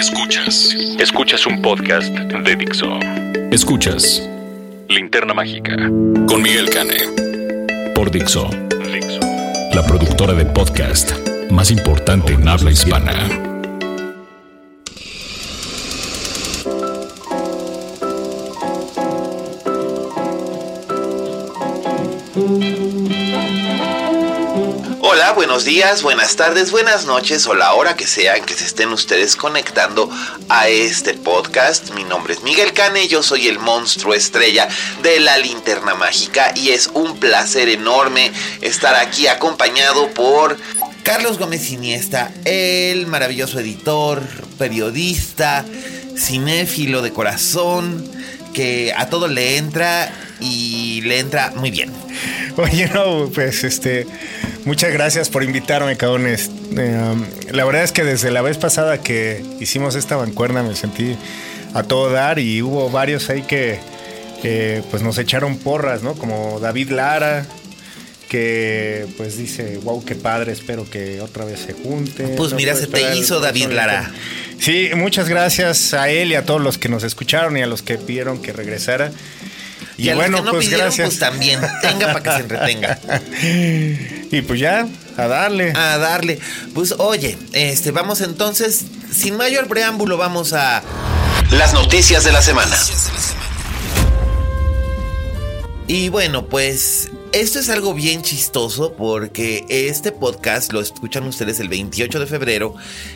Escuchas. Escuchas un podcast de Dixo. Escuchas Linterna Mágica con Miguel Cane. Por Dixo. Dixo. La productora de podcast más importante en habla hispana. Buenos días, buenas tardes, buenas noches o la hora que sea en que se estén ustedes conectando a este podcast. Mi nombre es Miguel Cane, yo soy el monstruo estrella de la linterna mágica y es un placer enorme estar aquí acompañado por Carlos Gómez Iniesta, el maravilloso editor, periodista, cinéfilo de corazón, que a todo le entra y le entra muy bien. Oye, no, pues este, muchas gracias por invitarme, cabrones. Eh, um, la verdad es que desde la vez pasada que hicimos esta bancuerna me sentí a todo dar y hubo varios ahí que eh, pues nos echaron porras, ¿no? Como David Lara, que pues dice, wow, qué padre, espero que otra vez se junten. Pues No mira, se te hizo David Lara. Sí, muchas gracias a él y a todos los que nos escucharon y a los que pidieron que regresara. Y, a los que no pidieron, pues también. Tenga para que se entretenga. Y pues ya, a darle. A darle. Pues oye, este, vamos entonces, sin mayor preámbulo, vamos a las noticias de la semana. Y bueno, pues esto es algo bien chistoso porque este podcast lo escuchan ustedes el 28 de febrero,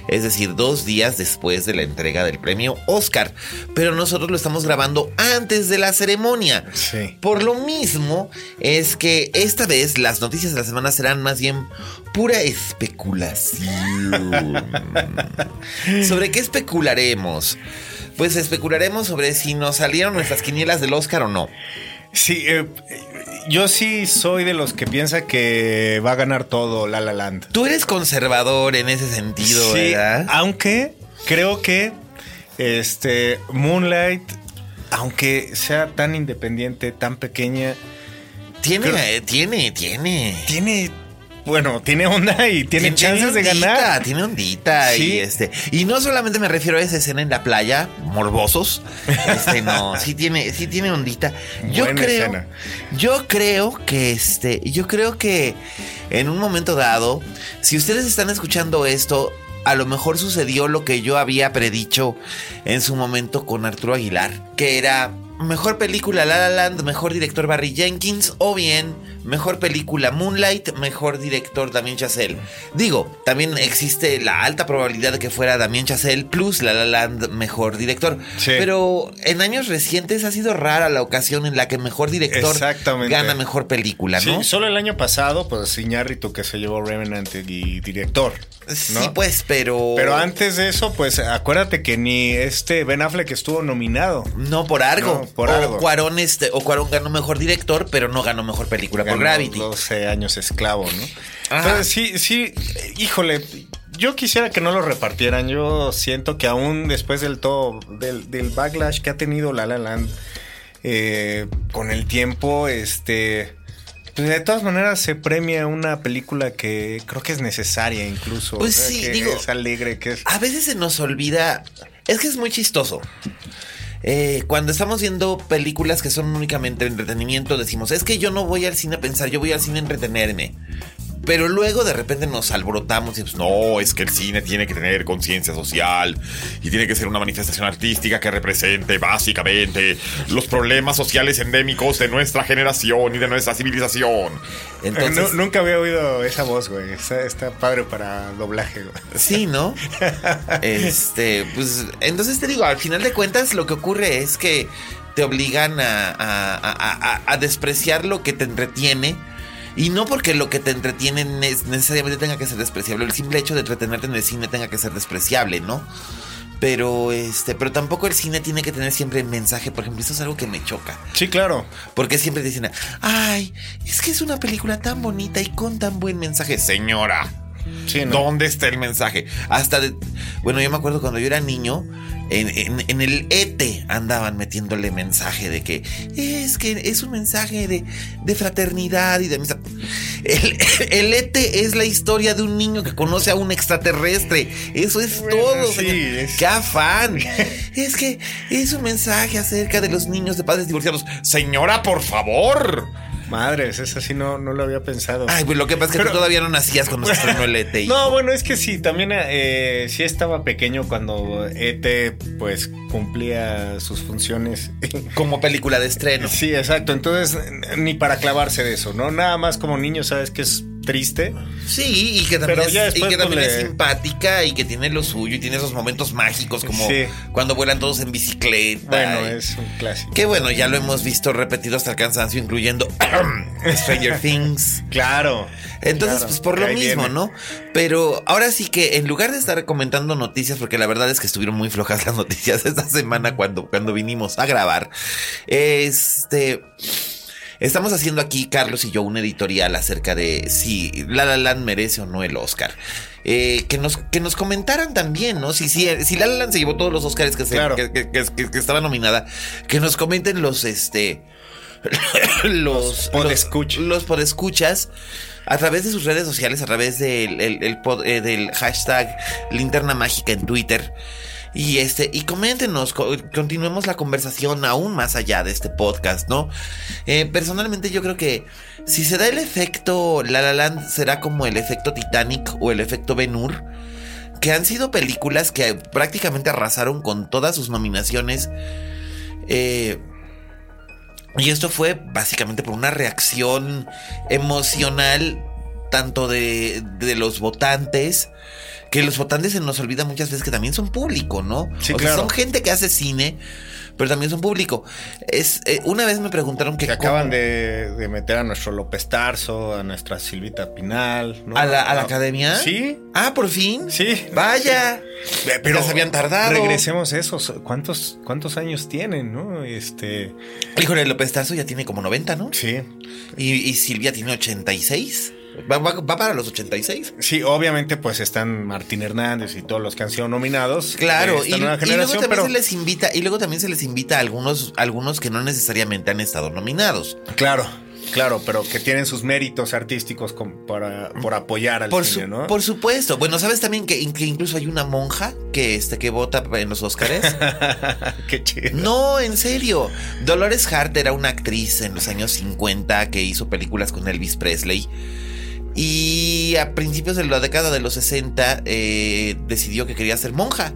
es decir, dos días después de la entrega del premio Oscar. Pero nosotros lo estamos grabando antes de la ceremonia. Sí. Por lo mismo es que esta vez las noticias de la semana serán más bien pura especulación. ¿Sobre qué especularemos? Pues especularemos sobre si nos salieron nuestras quinielas del Oscar o no. Sí, eh, yo sí soy de los que piensa que va a ganar todo La La Land. Tú eres conservador en ese sentido, Sí, ¿verdad? aunque creo que este Moonlight, aunque sea tan independiente, tan pequeña, Tiene, creo- eh, tiene, tiene. tiene, bueno, tiene onda y tiene, chances de ondita, ganar. Tiene ondita. Sí. Y, este, y no solamente me refiero a esa escena en la playa, morbosos. Este, no, sí tiene, sí tiene ondita. Yo Buena creo. escena. Yo creo que este. Yo creo que en un momento dado, si ustedes están escuchando esto. A lo mejor sucedió lo que yo había predicho en su momento con Arturo Aguilar, que era mejor película La La Land, mejor director Barry Jenkins, o bien mejor película Moonlight, mejor director Damien Chazelle. Digo, también existe la alta probabilidad de que fuera Damien Chazelle plus La La Land mejor director. Sí. Pero en años recientes ha sido rara la ocasión en la que mejor director gana mejor película, ¿no? Sí, solo el año pasado, pues Iñárritu que se llevó Revenant y director. ¿no? Sí, pues, pero. Pero antes de eso, pues acuérdate que ni este Ben Affleck estuvo nominado. No, por algo. No, por o algo. Cuarón, este, o Cuarón ganó mejor director, pero no ganó mejor película por Ganó Gravity. 12 años esclavo, ¿no? Ajá. Entonces, sí, sí, híjole, yo quisiera que no lo repartieran. Yo siento que aún después del todo, del, del backlash que ha tenido La La Land, eh, con el tiempo, este... Pues de todas maneras se premia una película que creo que es necesaria incluso. Pues sí, que digo- es alegre, que es... A veces se nos olvida. Es que es muy chistoso. Eh, cuando estamos viendo películas que son únicamente entretenimiento, decimos, es que yo no voy al cine a pensar, yo voy al cine a entretenerme. Pero luego de repente nos alborotamos y pues no, es que el cine tiene que tener conciencia social y tiene que ser una manifestación artística que represente básicamente los problemas sociales endémicos de nuestra generación y de nuestra civilización. Entonces, Nu- nunca había oído esa voz, güey. Está, está padre para doblaje, güey. Sí, ¿no? este, pues, entonces te digo, al final de cuentas lo que ocurre es que te obligan a- a- a- a despreciar lo que te entretiene Y no porque lo que te entretiene necesariamente tenga que ser despreciable, el simple hecho de entretenerte en el cine tenga que ser despreciable, ¿no? Pero este, pero tampoco el cine tiene que tener siempre mensaje, por ejemplo, eso es algo que me choca. Sí, claro. Porque siempre dicen, "Ay, es que es una película tan bonita y con tan buen mensaje, señora." Sí, ¿Dónde está el mensaje? Hasta de, bueno, yo me acuerdo cuando yo era niño, en, el ETE andaban metiéndole mensaje de que es que es un mensaje de, fraternidad y de amistad. El, el, ETE es la historia de un niño que conoce a un extraterrestre. Eso es todo. Sí, ¡Qué afán! es que es un mensaje acerca de los niños de padres divorciados. Señora, por favor. Madres, eso sí no, no lo había pensado. Ay, pues lo que pasa es que tú todavía no nacías cuando se estrenó el ET. No, bueno, es que sí, también eh, sí estaba pequeño cuando ET pues cumplía sus funciones. Como película de estreno. Sí, exacto. Entonces, ni para clavarse de eso, ¿no? Nada más como niño sabes que es triste. Sí, y que también, es, y que también es, simpática y que tiene lo suyo y tiene esos momentos mágicos como cuando vuelan todos en bicicleta. Bueno, es un clásico. Que bueno, ya lo hemos visto repetido hasta el cansancio, incluyendo Stranger Things. Claro. Entonces, pues por lo mismo, ¿no? Pero ahora sí que en lugar de estar comentando noticias, porque la verdad es que estuvieron muy flojas las noticias esta semana cuando, cuando vinimos a grabar, este... Estamos haciendo aquí, Carlos y yo, un editorial acerca de si La La Land merece o no el Oscar. Eh, que, nos, que nos comentaran también, ¿no? Si, si, si La La Land se llevó todos los Oscars que, que, estaba nominada, que nos comenten los, este, los, podescuchas. Los, podescuchas a través de sus redes sociales, a través del, eh, del hashtag Linterna Mágica en Twitter. Y este, y coméntenos, continuemos la conversación aún más allá de este podcast, ¿no? Eh, personalmente yo creo que si se da el efecto La La Land será como el efecto Titanic o el efecto Ben Hur, que han sido películas que prácticamente arrasaron con todas sus nominaciones. Eh, y esto fue básicamente por una reacción emocional tanto de, de los votantes que los votantes se nos olvida muchas veces que también son público, ¿no? Sí, claro. son gente que hace cine, pero también son público. Es, eh, una vez me preguntaron que... acaban de, meter a nuestro López Tarso, a nuestra Silvita Pinal. ¿no? ¿A, la, academia? Sí. Ah, por fin. Sí. Vaya. Pero se habían tardado. Regresemos a esos. ¿Cuántos, ¿Cuántos años tienen, no? Este... Híjole, López Tarso ya tiene como 90, ¿no? Sí. Y, y Silvia tiene 86. Va, para los 86. Sí, obviamente, pues están Martín Hernández y todos los que han sido nominados. Claro, y, luego también se les invita, y luego también se les invita a algunos, algunos que no necesariamente han estado nominados. Claro. Claro, pero que tienen sus méritos artísticos para, por apoyar al por cine, ¿no? Por supuesto. Bueno, ¿sabes también que, incluso hay una monja que, este, que vota en los Óscares? Qué chido. No, en serio. Dolores Hart era una actriz en los años 50 que hizo películas con Elvis Presley. Y a principios de la década de los 60 eh, decidió que quería ser monja.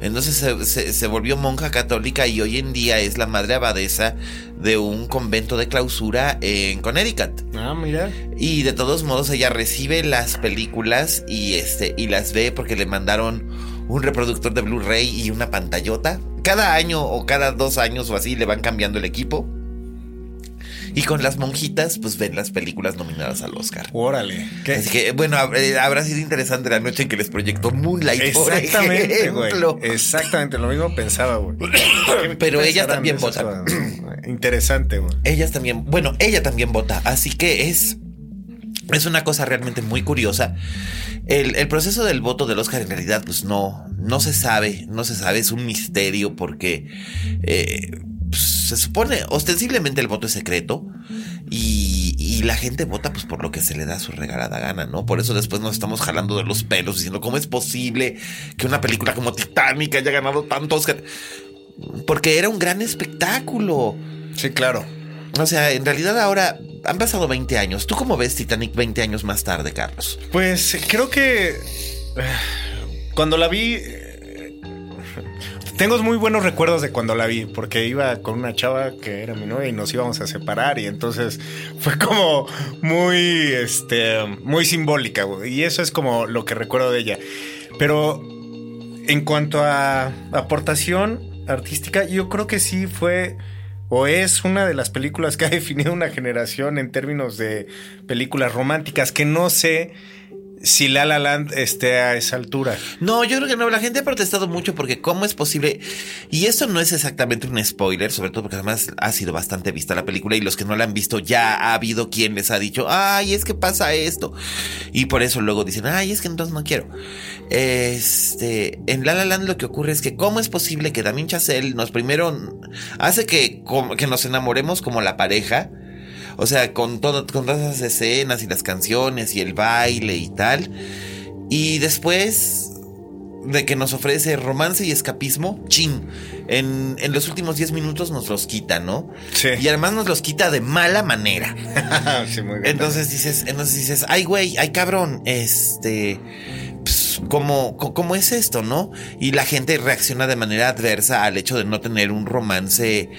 Entonces se, volvió monja católica y hoy en día es la madre abadesa de un convento de clausura en Connecticut. Ah, mira. Y de todos modos ella recibe las películas y este y las ve porque le mandaron un reproductor de Blu-ray y una pantallota. Cada año o cada dos años o así le van cambiando el equipo. Y con las monjitas, pues ven las películas nominadas al Oscar. Órale. Así que, bueno, eh, habrá sido interesante la noche en que les proyectó Moonlight. Exactamente, güey. Exactamente, lo mismo pensaba, güey. Pero ellas también votan. Interesante, güey. Ellas también, bueno, ella también vota. Así que es. Es una cosa realmente muy curiosa. El, proceso del voto del Oscar en realidad, pues no, no se sabe, no se sabe, es un misterio porque eh, se supone, ostensiblemente el voto es secreto y, y, la gente vota pues por lo que se le da su regalada gana, ¿no? Por eso después nos estamos jalando de los pelos diciendo cómo es posible que una película como Titanic haya ganado tantos Porque era un gran espectáculo. Sí, claro. O sea, en realidad ahora han pasado 20 años. ¿Tú cómo ves Titanic 20 años más tarde, Carlos? Pues creo que eh, cuando la vi tengo muy buenos recuerdos de cuando la vi, porque iba con una chava que era mi novia y nos íbamos a separar y entonces fue como muy, este, muy simbólica, y eso es como lo que recuerdo de ella. Pero en cuanto a aportación artística, yo creo que sí fue o es una de las películas que ha definido una generación en términos de películas románticas, que no sé si La La Land esté a esa altura. No, yo creo que no. La gente ha protestado mucho porque cómo es posible. Y esto no es exactamente un spoiler, sobre todo porque además ha sido bastante vista la película y los que no la han visto ya ha habido quien les ha dicho, ay, es que pasa esto. Y por eso luego dicen, ay, es que entonces no quiero. Este, en La La Land lo que ocurre es que cómo es posible que Damien Chazelle nos primero hace que, que nos enamoremos como la pareja o sea, con, todo, con todas esas escenas y las canciones y el baile y tal. Y después de que nos ofrece romance y escapismo, chin, en, los últimos 10 minutos nos los quita, ¿no? Sí. Y además nos los quita de mala manera. sí, muy bien. Entonces dices, entonces dices, ay güey, ay cabrón, este, pues, ¿cómo, ¿cómo es esto, no? Y la gente reacciona de manera adversa al hecho de no tener un romance,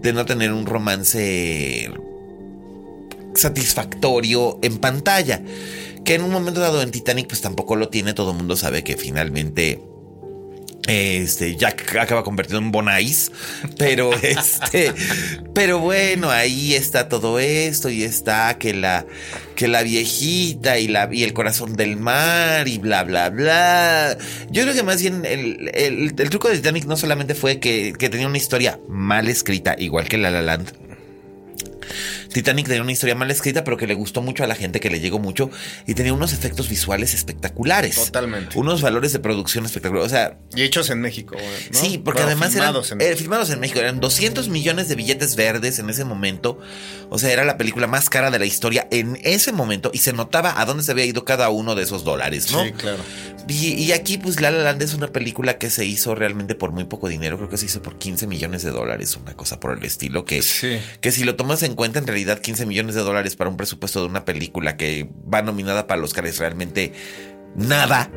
de no tener un romance satisfactorio en pantalla. Que en un momento dado en Titanic pues tampoco lo tiene, todo el mundo sabe que finalmente este Jack acaba convertido en Bonais, pero este, pero bueno, ahí está todo esto y está que la que la viejita y la y el corazón del mar y bla bla bla. Yo creo que más bien el, el, truco de Titanic no solamente fue que, que tenía una historia mal escrita, igual que La La Land, Titanic tenía una historia mal escrita, pero que le gustó mucho a la gente, que le llegó mucho y tenía unos efectos visuales espectaculares. Totalmente. Unos valores de producción espectaculares. O sea. Y hechos en México. Sí, porque además eran. En eh, filmados en México. Eran 200 millones de billetes verdes en ese momento. O sea, era la película más cara de la historia en ese momento y se notaba a dónde se había ido cada uno de esos dólares, ¿no? Sí, claro. Y, aquí, pues, La La Land es una película que se hizo realmente por muy poco dinero. Creo que se hizo por 15 millones de dólares, una cosa por el estilo. Que, que si lo tomas en cuenta, en realidad 15 millones de dólares para un presupuesto de una película que va nominada para los es realmente nada.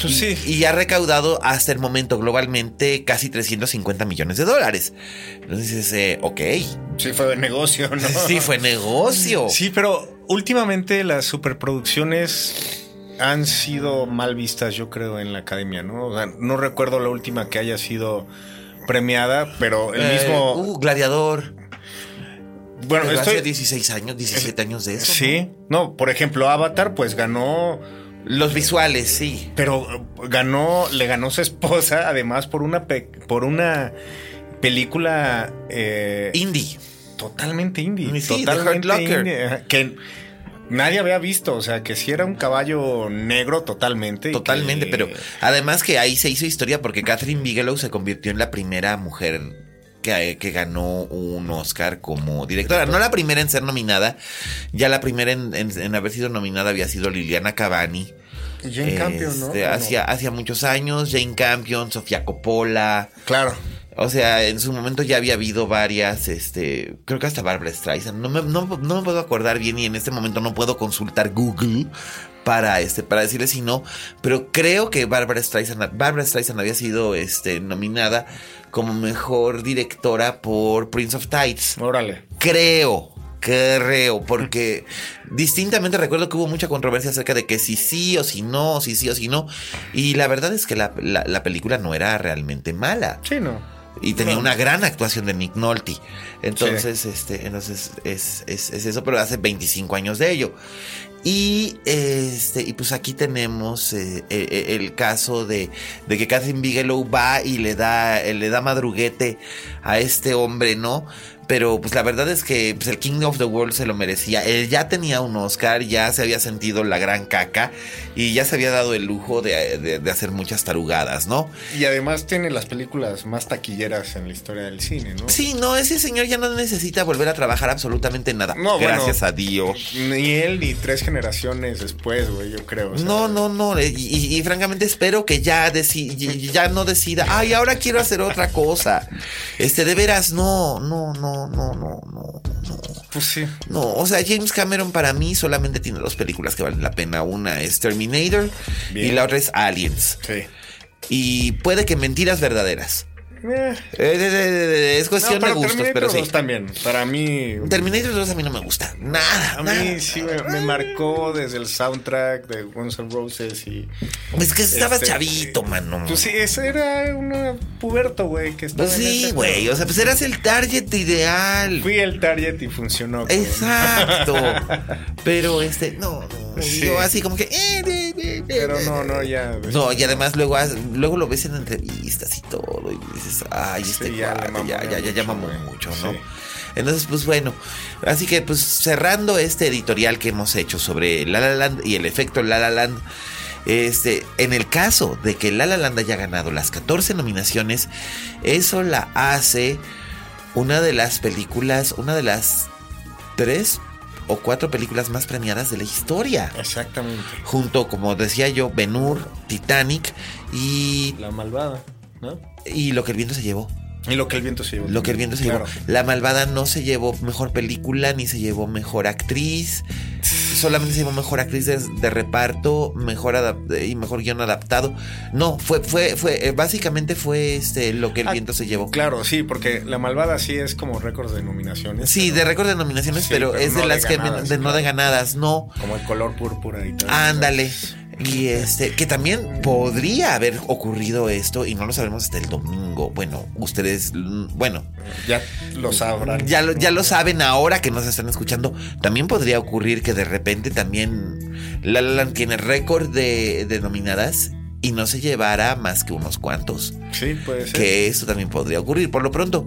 Pues y, y, ha recaudado hasta el momento globalmente casi 350 millones de dólares. Entonces, eh, ok. Sí, fue negocio, ¿no? Sí, fue negocio. Sí, pero últimamente las superproducciones han sido mal vistas, yo creo, en la academia, ¿no? no recuerdo la última que haya sido premiada, pero el eh, mismo. Uh, Gladiador. Bueno, estoy... hace 16 años, 17 años de eso. Sí. ¿no? por ejemplo, Avatar, pues ganó. Los visuales, sí. Pero ganó, le ganó su esposa, además, por una, por una película. Eh, indie. Totalmente indie. totalmente indie. Que nadie había visto, o sea, que si era un caballo negro totalmente. Totalmente, pero además que ahí se hizo historia porque Catherine Bigelow se convirtió en la primera mujer que, que, ganó un Oscar como directora. No la primera en ser nominada, ya la primera en, haber sido nominada había sido Liliana Cavani. Jane Campion, ¿no? Este, hacía, muchos años, Jane Campion, Sofía Coppola. Claro. O sea, en su momento ya había habido varias, este, creo que hasta Barbara Streisand. No me, no, me puedo acordar bien y en este momento no puedo consultar Google para este para decirle si no, pero creo que Barbara Streisand, Barbara Streisand había sido este nominada como mejor directora por Prince of Tides. Órale. Creo, creo, porque distintamente recuerdo que hubo mucha controversia acerca de que si sí o si no, si sí o si no. Y la verdad es que la, la película no era realmente mala. Sí, no. Y tenía una gran actuación de Nick Nolte. Entonces, este, entonces es, es, es, eso, pero hace 25 años de ello. Y este, y pues aquí tenemos eh, eh, eh, el caso de, de, que Catherine Bigelow va y le da, le da madruguete a este hombre, ¿no? Pero pues la verdad es que pues, el King of the World se lo merecía. Él ya tenía un Oscar, ya se había sentido la gran caca y ya se había dado el lujo de, hacer muchas tarugadas, ¿no? Y además tiene las películas más taquilleras en la historia del cine, ¿no? Sí, no, ese señor ya no necesita volver a trabajar absolutamente nada. No, Gracias a Dios. Ni él ni tres generaciones después, güey, yo creo. no, no, no. Eh, y, francamente espero que ya, ya no decida, ay, ahora quiero hacer otra cosa. Este, de veras, no, no, no no, no, no, no, Pues sí. No, o sea, James Cameron para mí solamente tiene dos películas que valen la pena. Una es Terminator y la otra es Aliens. Sí. Y puede que mentiras verdaderas. Eh, es cuestión No, de gustos, Terminator pero sí. 2 también. Para mí. Terminator 2 a mí no me gusta. Nada, A nada. mí sí me, me marcó desde el soundtrack de Guns N' Roses y. Es que estabas Este, chavito, mano. Pues sí, ese era un puberto, güey, que estaba Pues sí, güey. O sea, pues eras el target ideal. Fui el target y funcionó. Exacto. Pero este, no, no. Sí. Yo así como que. eh, eh, eh, Pero eh, no, no, ya. No, y además luego, luego lo ves en entrevistas y todo, y dices, ay, este Sí, ya mamó ya, ya, ya, ya mucho, mamó mucho, Sí. ¿no? Entonces, pues bueno, así que pues cerrando este editorial que hemos hecho sobre La La Land y el efecto La La Land, este, en el caso de que La La Land haya ganado las 14 nominaciones, eso la hace una de las películas, una de las tres o cuatro películas más premiadas de la historia Exactamente. junto, como decía yo, Ben Hur, Titanic y, La malvada, ¿no? Y Lo que el viento se llevó. Y lo que el viento se llevó. Lo que el viento se Claro. llevó. La malvada no se llevó mejor película ni se llevó mejor actriz. Solamente se llevó mejor actriz de, de reparto, mejor y mejor guion adaptado. No, fue, fue, fue, eh, básicamente fue este lo que el Ah, viento se llevó. Claro, sí, porque la malvada sí es como récord de nominaciones. Sí, pero de récord de nominaciones, Sí, pero, pero es de no de las que ganadas, de, no de ganadas, no. Como el color púrpura y tal. Ándale. Y este, que también podría haber ocurrido esto y no lo sabemos hasta el domingo. Bueno, ustedes, mm, bueno, Ya lo sabrán. ya lo, ya lo saben ahora que nos están escuchando. También podría ocurrir que de repente también La La Land tiene récord de, de nominadas y no se llevara más que unos cuantos. Sí, puede ser. Que eso también podría ocurrir. Por lo pronto,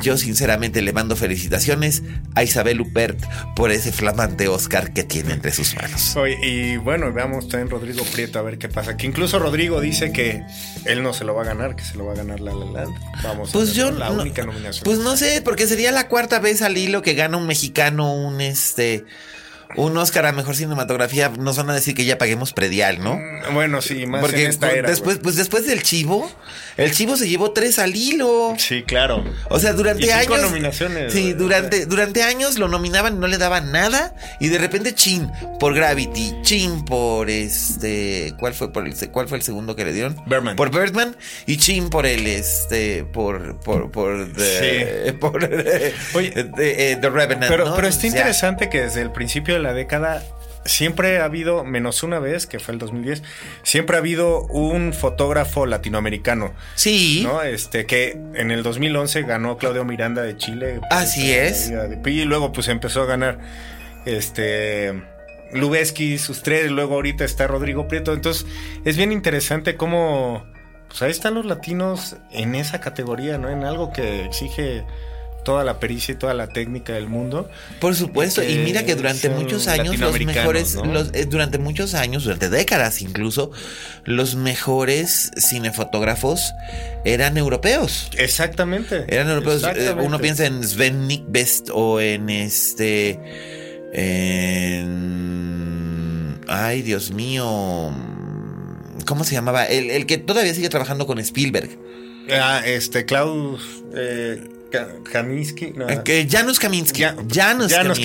yo sinceramente le mando felicitaciones a Isabel Huppert por ese flamante Oscar que tiene entre sus manos. Y bueno, veamos también Rodrigo Prieto a ver qué pasa. Que incluso Rodrigo dice que él no se lo va a ganar, que se lo va a ganar La La Land. Vamos a Pues ver, yo la no- única nominación. Pues no sé, porque sería la cuarta vez al hilo que gana un mexicano un este un Oscar a mejor cinematografía. Nos van a decir que ya paguemos predial, ¿no? Mm, Bueno, sí, más Porque en esta era. después, pues después del chivo, el chivo se llevó tres al hilo. Sí, claro. O sea, durante Y cinco años. nominaciones, Sí, durante, durante años lo nominaban y no le daban nada. Y de repente, chin, por Gravity, chin por este. ¿Cuál fue por el, cuál fue el segundo que le dieron? Birdman. Por Birdman. Y chin por el este. por. por. por the, por Oye, the, eh, The Revenant. Pero, ¿no? pero está interesante que desde el principio de la década siempre ha habido, menos una vez, que fue el 2010, siempre ha habido un fotógrafo latinoamericano, Sí. ¿no? Este, que en el 2011 ganó Claudio Miranda de Chile. Así Este, es. de Y luego pues empezó a ganar este Lubeski, sus tres, luego ahorita está Rodrigo Prieto. Entonces es bien interesante cómo pues ahí están los latinos en esa categoría, ¿no? En algo que exige toda la pericia y toda la técnica del mundo. Por supuesto, y mira que durante muchos años los mejores, ¿no? los- eh, durante muchos años, durante décadas incluso, los mejores cinefotógrafos eran europeos. Exactamente. Eran europeos. Eh, Exactamente. uno piensa en Sven Best o en este. En. Ay, Dios mío. ¿Cómo se llamaba? El, el que todavía sigue trabajando con Spielberg. Ah, este, Klaus eh, Kaminsky. no, Eh, Janusz Kaminski. Ya- Janusz, Janusz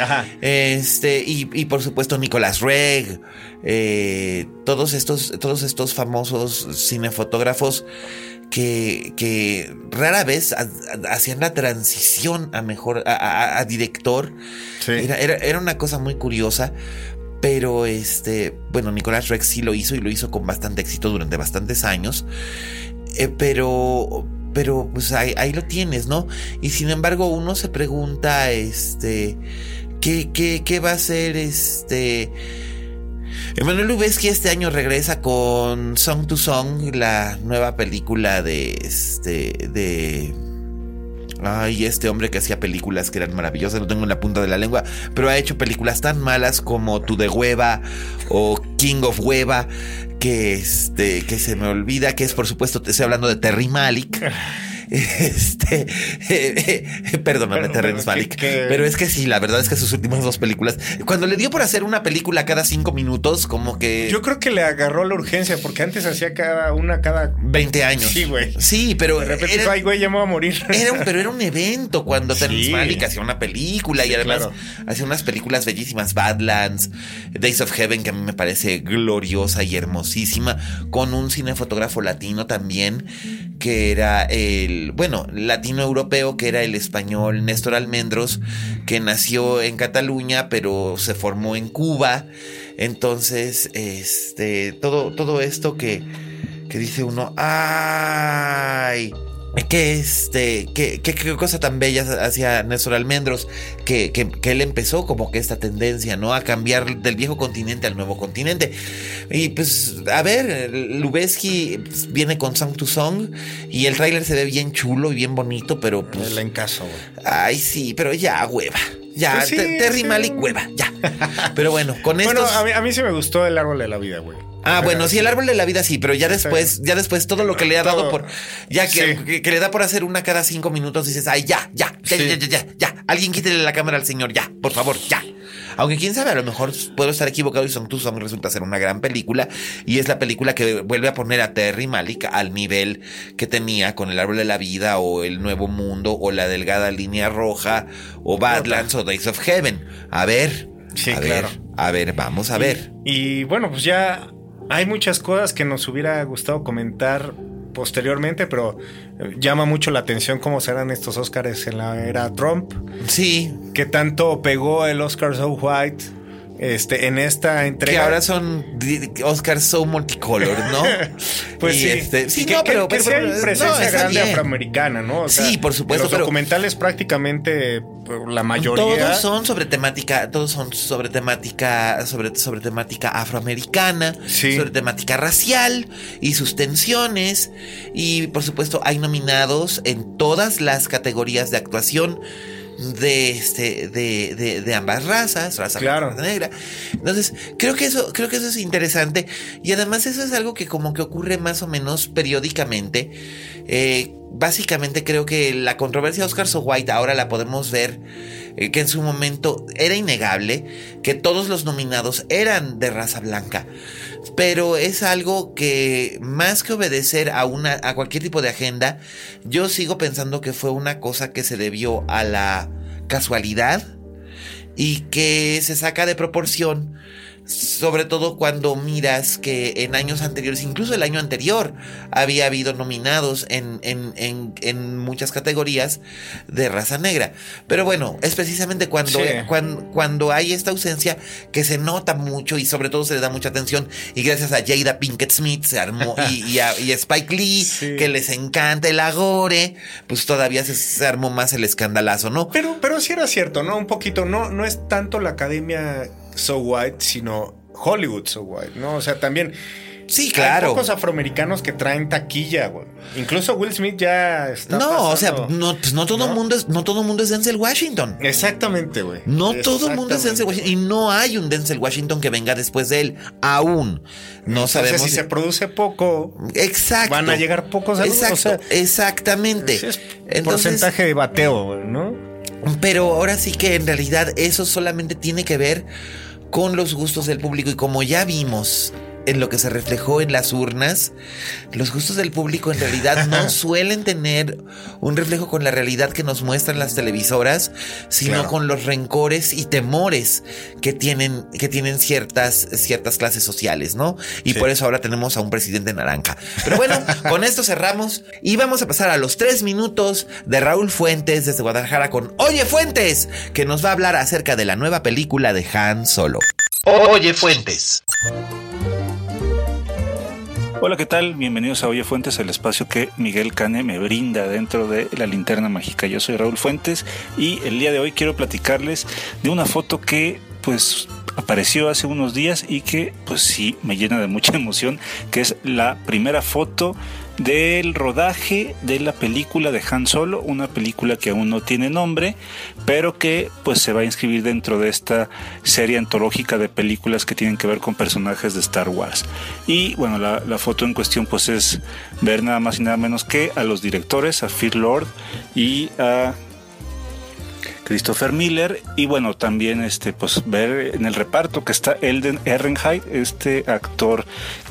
ajá. Este, y, y por supuesto Nicolás Reg. eh, todos estos, todos estos famosos cinefotógrafos que, que rara vez ha- ha- hacían la transición a mejor, a, a- a director. Sí. Era, era, era una cosa muy curiosa. Pero este, bueno, Nicolás Rex sí lo hizo y lo hizo con bastante éxito durante bastantes años. Eh, pero, pero pues ahí, ahí lo tienes, ¿no? Y sin embargo, uno se pregunta, este, ¿qué, qué, qué va a hacer este? Emanuel Lubezki este año regresa con Song to Song, la nueva película de este, de Ay, este hombre que hacía películas que eran maravillosas, lo tengo en la punta de la lengua, pero ha hecho películas tan malas como Tu de Hueva o King of Hueva, que este, que se me olvida, que es por supuesto, te estoy hablando de Terry Malik. Este, perdóname, Terrence Malik. Pero es que sí, la verdad es que sus últimas dos películas, cuando le dio por hacer una película cada cinco minutos, como que. Yo creo que le agarró la urgencia, porque antes hacía cada una cada 20 años. Sí, güey. Sí, pero. De repente, ay, güey, ya me voy a morir. Era pero era un evento cuando Terrence Malik hacía una película y además hacía unas películas bellísimas, Badlands, Days of Heaven, que a mí me parece gloriosa y hermosísima, con un cinefotógrafo latino también, que era el, bueno, latino europeo, que era el español Néstor Almendros, que nació en Cataluña, pero se formó en Cuba. Entonces, este, todo, todo esto que, que dice uno, ¡ay! Que este, qué cosa tan bella hacía Néstor Almendros, que, que, él empezó como que esta tendencia, ¿no? A cambiar del viejo continente al nuevo continente. Y pues, a ver, Lubeski viene con Song to Song y el tráiler se ve bien chulo y bien bonito, pero pues... El encaso, Ay, sí, pero ya, hueva. Ya, pues Terry Malik, hueva, ya. Pero bueno, con esto. Bueno, a mí, a mí sí me gustó el árbol de la vida, güey. Ah, bueno, sí, el árbol de la vida sí, pero ya después, ya después todo lo que le ha dado por, ya que, que, le da por hacer una cada cinco minutos, dices, ay, ya, ya, ya, ya, ya, ya, ya, alguien quítele la cámara al señor, ya, por favor, ya. Aunque quién sabe, a lo mejor puedo estar equivocado y Song to Song resulta ser una gran película y es la película que vuelve a poner a Terry Malik al nivel que tenía con El Árbol de la Vida o El Nuevo Mundo o La Delgada Línea Roja o Badlands o Days of Heaven. A ver. Sí, a claro. ver, a ver, vamos a ver. Y bueno, pues ya hay muchas cosas que nos hubiera gustado comentar posteriormente, pero eh, llama mucho la atención cómo serán estos Oscars en la era Trump. Sí. Que tanto pegó el Oscar So White este, en esta entrega. Que ahora son Oscars so multicolor, ¿no? pues sí. Este, sí, no, pero, que, hay presencia grande afroamericana, ¿no? sí, por supuesto. Los documentales prácticamente pues, la mayoría. Todos son sobre temática, todos son sobre temática, sobre, sobre temática afroamericana, sobre temática racial y sus tensiones. Y por supuesto, hay nominados en todas las categorías de actuación de, este, de, de, ambas razas, raza claro. negra. Entonces, creo que eso, creo que eso es interesante. Y además, eso es algo que como que ocurre más o menos periódicamente. Eh, básicamente creo que la controversia de Oscar So White ahora la podemos ver eh, que en su momento era innegable que todos los nominados eran de raza blanca pero es algo que más que obedecer a una a cualquier tipo de agenda, yo sigo pensando que fue una cosa que se debió a la casualidad y que se saca de proporción sobre todo cuando miras que en años anteriores, incluso el año anterior, había habido nominados en, en, muchas categorías de raza negra. Pero bueno, es precisamente cuando, cuando, hay esta ausencia que se nota mucho y sobre todo se le da mucha atención. Y gracias a Jada Pinkett Smith se armó y, a, Spike Lee, que les encanta el agore, pues todavía se, armó más el escandalazo, ¿no? Pero, pero sí era cierto, ¿no? Un poquito, no, no es tanto la academia So White, sino Hollywood So White, ¿no? O sea, también. Sí, claro. Hay pocos afroamericanos que traen taquilla, güey. Incluso Will Smith ya está. No, o sea, no, pues no todo el mundo es, no todo mundo es Denzel Washington. Exactamente, güey. No todo el mundo es Denzel Washington. Y no hay un Denzel Washington que venga después de él. Aún. No sabemos. si se produce poco. Exacto. Van a llegar pocos Exacto. exactamente. Es porcentaje de bateo, ¿no? Pero ahora sí que en realidad eso solamente tiene que ver con los gustos del público y como ya vimos en lo que se reflejó en las urnas, los gustos del público en realidad no suelen tener un reflejo con la realidad que nos muestran las televisoras, sino con los rencores y temores que tienen, que tienen ciertas, ciertas clases sociales, ¿no? Y por eso ahora tenemos a un presidente naranja. Pero bueno, con esto cerramos y vamos a pasar a los tres minutos de Raúl Fuentes desde Guadalajara con Oye Fuentes, que nos va a hablar acerca de la nueva película de Han Solo. Oye Fuentes. Hola, ¿qué tal? Bienvenidos a Oye Fuentes, el espacio que Miguel Cane me brinda dentro de la linterna mágica. Yo soy Raúl Fuentes y el día de hoy quiero platicarles de una foto que pues apareció hace unos días y que pues sí me llena de mucha emoción, que es la primera foto del rodaje de la película de Han Solo, una película que aún no tiene nombre, pero que pues se va a inscribir dentro de esta serie antológica de películas que tienen que ver con personajes de Star Wars. Y bueno, la, foto en cuestión pues es ver nada más y nada menos que a los directores, a Phil Lord y a Christopher Miller y bueno también este pues ver en el reparto que está Elden Ehrenheit este actor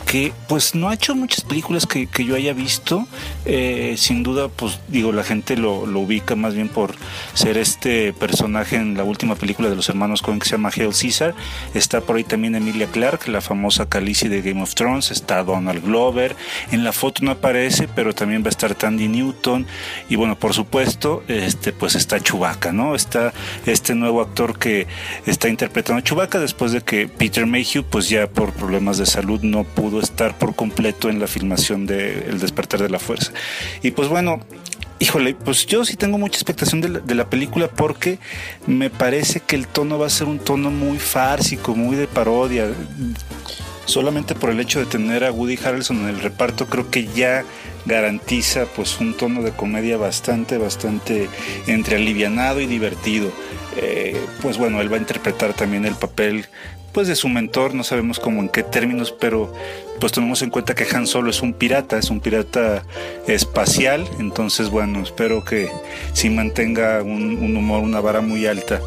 que pues no ha hecho muchas películas que, que yo haya visto. Eh, sin duda, pues digo, la gente lo, lo, ubica más bien por ser este personaje en la última película de los hermanos Coen que se llama Hail Caesar. Está por ahí también Emilia Clarke, la famosa Khaleesi de Game of Thrones. Está Donald Glover. En la foto no aparece, pero también va a estar Tandy Newton. Y bueno, por supuesto, este pues está Chewbacca, ¿no? Está este nuevo actor que está interpretando a después de que Peter Mayhew, pues ya por problemas de salud no pudo estar por completo en la filmación de El despertar de la fuerza. Y pues bueno, Híjole, pues yo sí tengo mucha expectación de la, película porque me parece que el tono va a ser un tono muy fársico, muy de parodia. Solamente por el hecho de tener a Woody Harrelson en el reparto, creo que ya garantiza pues un tono de comedia bastante, bastante entre alivianado y divertido. Eh, pues bueno, él va a interpretar también el papel pues de su mentor, no sabemos cómo en qué términos, pero pues tenemos en cuenta que Han Solo es un pirata, es un pirata espacial, entonces bueno, espero que sí mantenga un humor, una vara muy alta.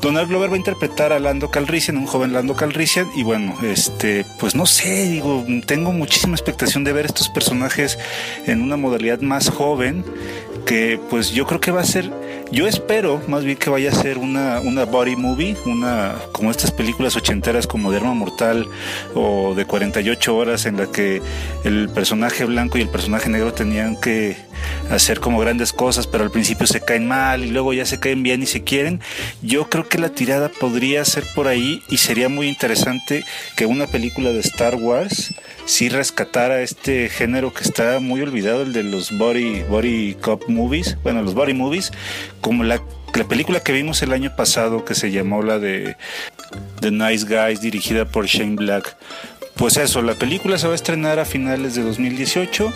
Donald Glover va a interpretar a Lando Calrissian, un joven Lando Calrissian, y bueno, este, pues no sé, digo, tengo muchísima expectación de ver estos personajes en una modalidad más joven, que pues yo creo que va a ser yo espero más bien que vaya a ser una, una body movie, una como estas películas ochenteras como de Arma Mortal o de 48 horas en la que el personaje blanco y el personaje negro tenían que hacer como grandes cosas, pero al principio se caen mal y luego ya se caen bien y se quieren. Yo creo que la tirada podría ser por ahí y sería muy interesante que una película de Star Wars sí rescatara este género que está muy olvidado, el de los body, body cop movies, bueno, los body movies, como la, la película que vimos el año pasado que se llamó la de The Nice Guys, dirigida por Shane Black. Pues eso, la película se va a estrenar a finales de 2018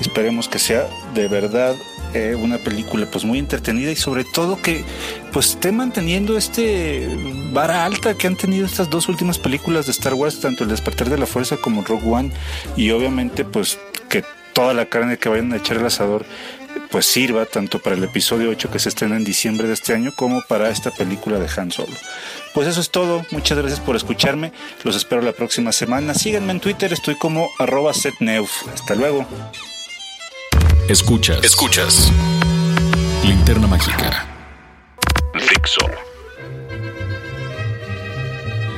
Esperemos que sea de verdad eh, una película pues muy entretenida y sobre todo que pues esté manteniendo este vara alta que han tenido estas dos últimas películas de Star Wars, tanto El despertar de la fuerza como Rogue One y obviamente pues que toda la carne que vayan a echar al asador pues sirva tanto para el episodio 8 que se estrena en diciembre de este año como para esta película de Han Solo. Pues eso es todo, muchas gracias por escucharme, los espero la próxima semana, síganme en Twitter, estoy como arroba setneuf, hasta luego. Escuchas. Escuchas. Linterna mágica. Fixo.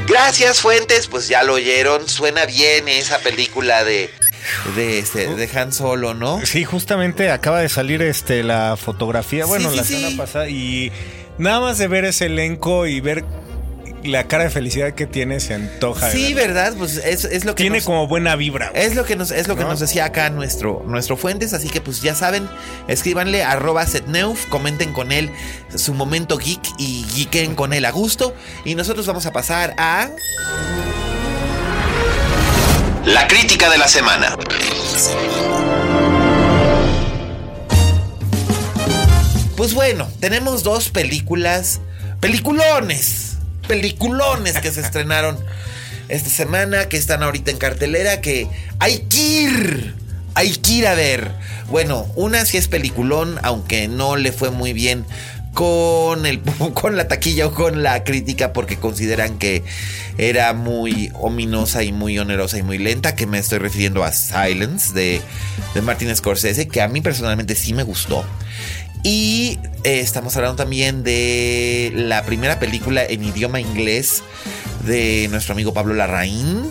Gracias, Fuentes. Pues ya lo oyeron. Suena bien esa película de. De, este, de Han Solo, ¿no? Sí, justamente acaba de salir este la fotografía, bueno, sí, la semana sí. pasada, y nada más de ver ese elenco y ver la cara de felicidad que tiene se antoja. Sí, ¿verdad? Pues es, es lo que Tiene nos- como buena vibra. güey. Es lo que nos, es lo que ¿No? nos decía acá nuestro, nuestro Fuentes, así que pues ya saben, escríbanle arroba setneuf, comenten con él su momento geek y geeken con él a gusto. Y nosotros vamos a pasar a... La crítica de la semana. Pues bueno, tenemos dos películas, peliculones, peliculones que se estrenaron esta semana, que están ahorita en cartelera, que hay que ir, hay que ir a ver. Bueno, una sí es peliculón, aunque no le fue muy bien con, el, con la taquilla o con la crítica porque consideran que era muy ominosa y muy onerosa y muy lenta, que me estoy refiriendo a Silence de, de Martin Scorsese, que a mí personalmente sí me gustó. Y eh, estamos hablando también de la primera película en idioma inglés de nuestro amigo Pablo Larraín,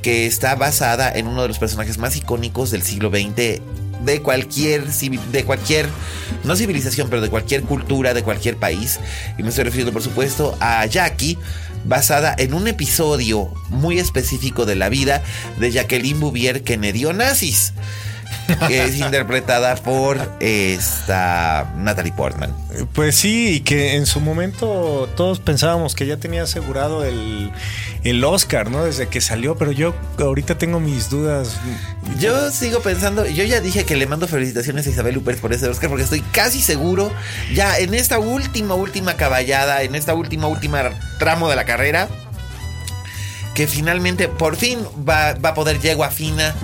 que está basada en uno de los personajes más icónicos del siglo XX de cualquier de cualquier no civilización, pero de cualquier cultura, de cualquier país. Y me estoy refiriendo, por supuesto, a Jackie, basada en un episodio muy específico de la vida de Jacqueline Bouvier que nerdió nazis. Que es interpretada por esta Natalie Portman. Pues sí, y que en su momento todos pensábamos que ya tenía asegurado el, el Oscar, ¿no? Desde que salió, pero yo ahorita tengo mis dudas. Yo sigo pensando, yo ya dije que le mando felicitaciones a Isabel Huppert por ese Oscar porque estoy casi seguro, ya en esta última, última caballada, en esta última, última tramo de la carrera, que finalmente, por fin, va, va a poder yegua fina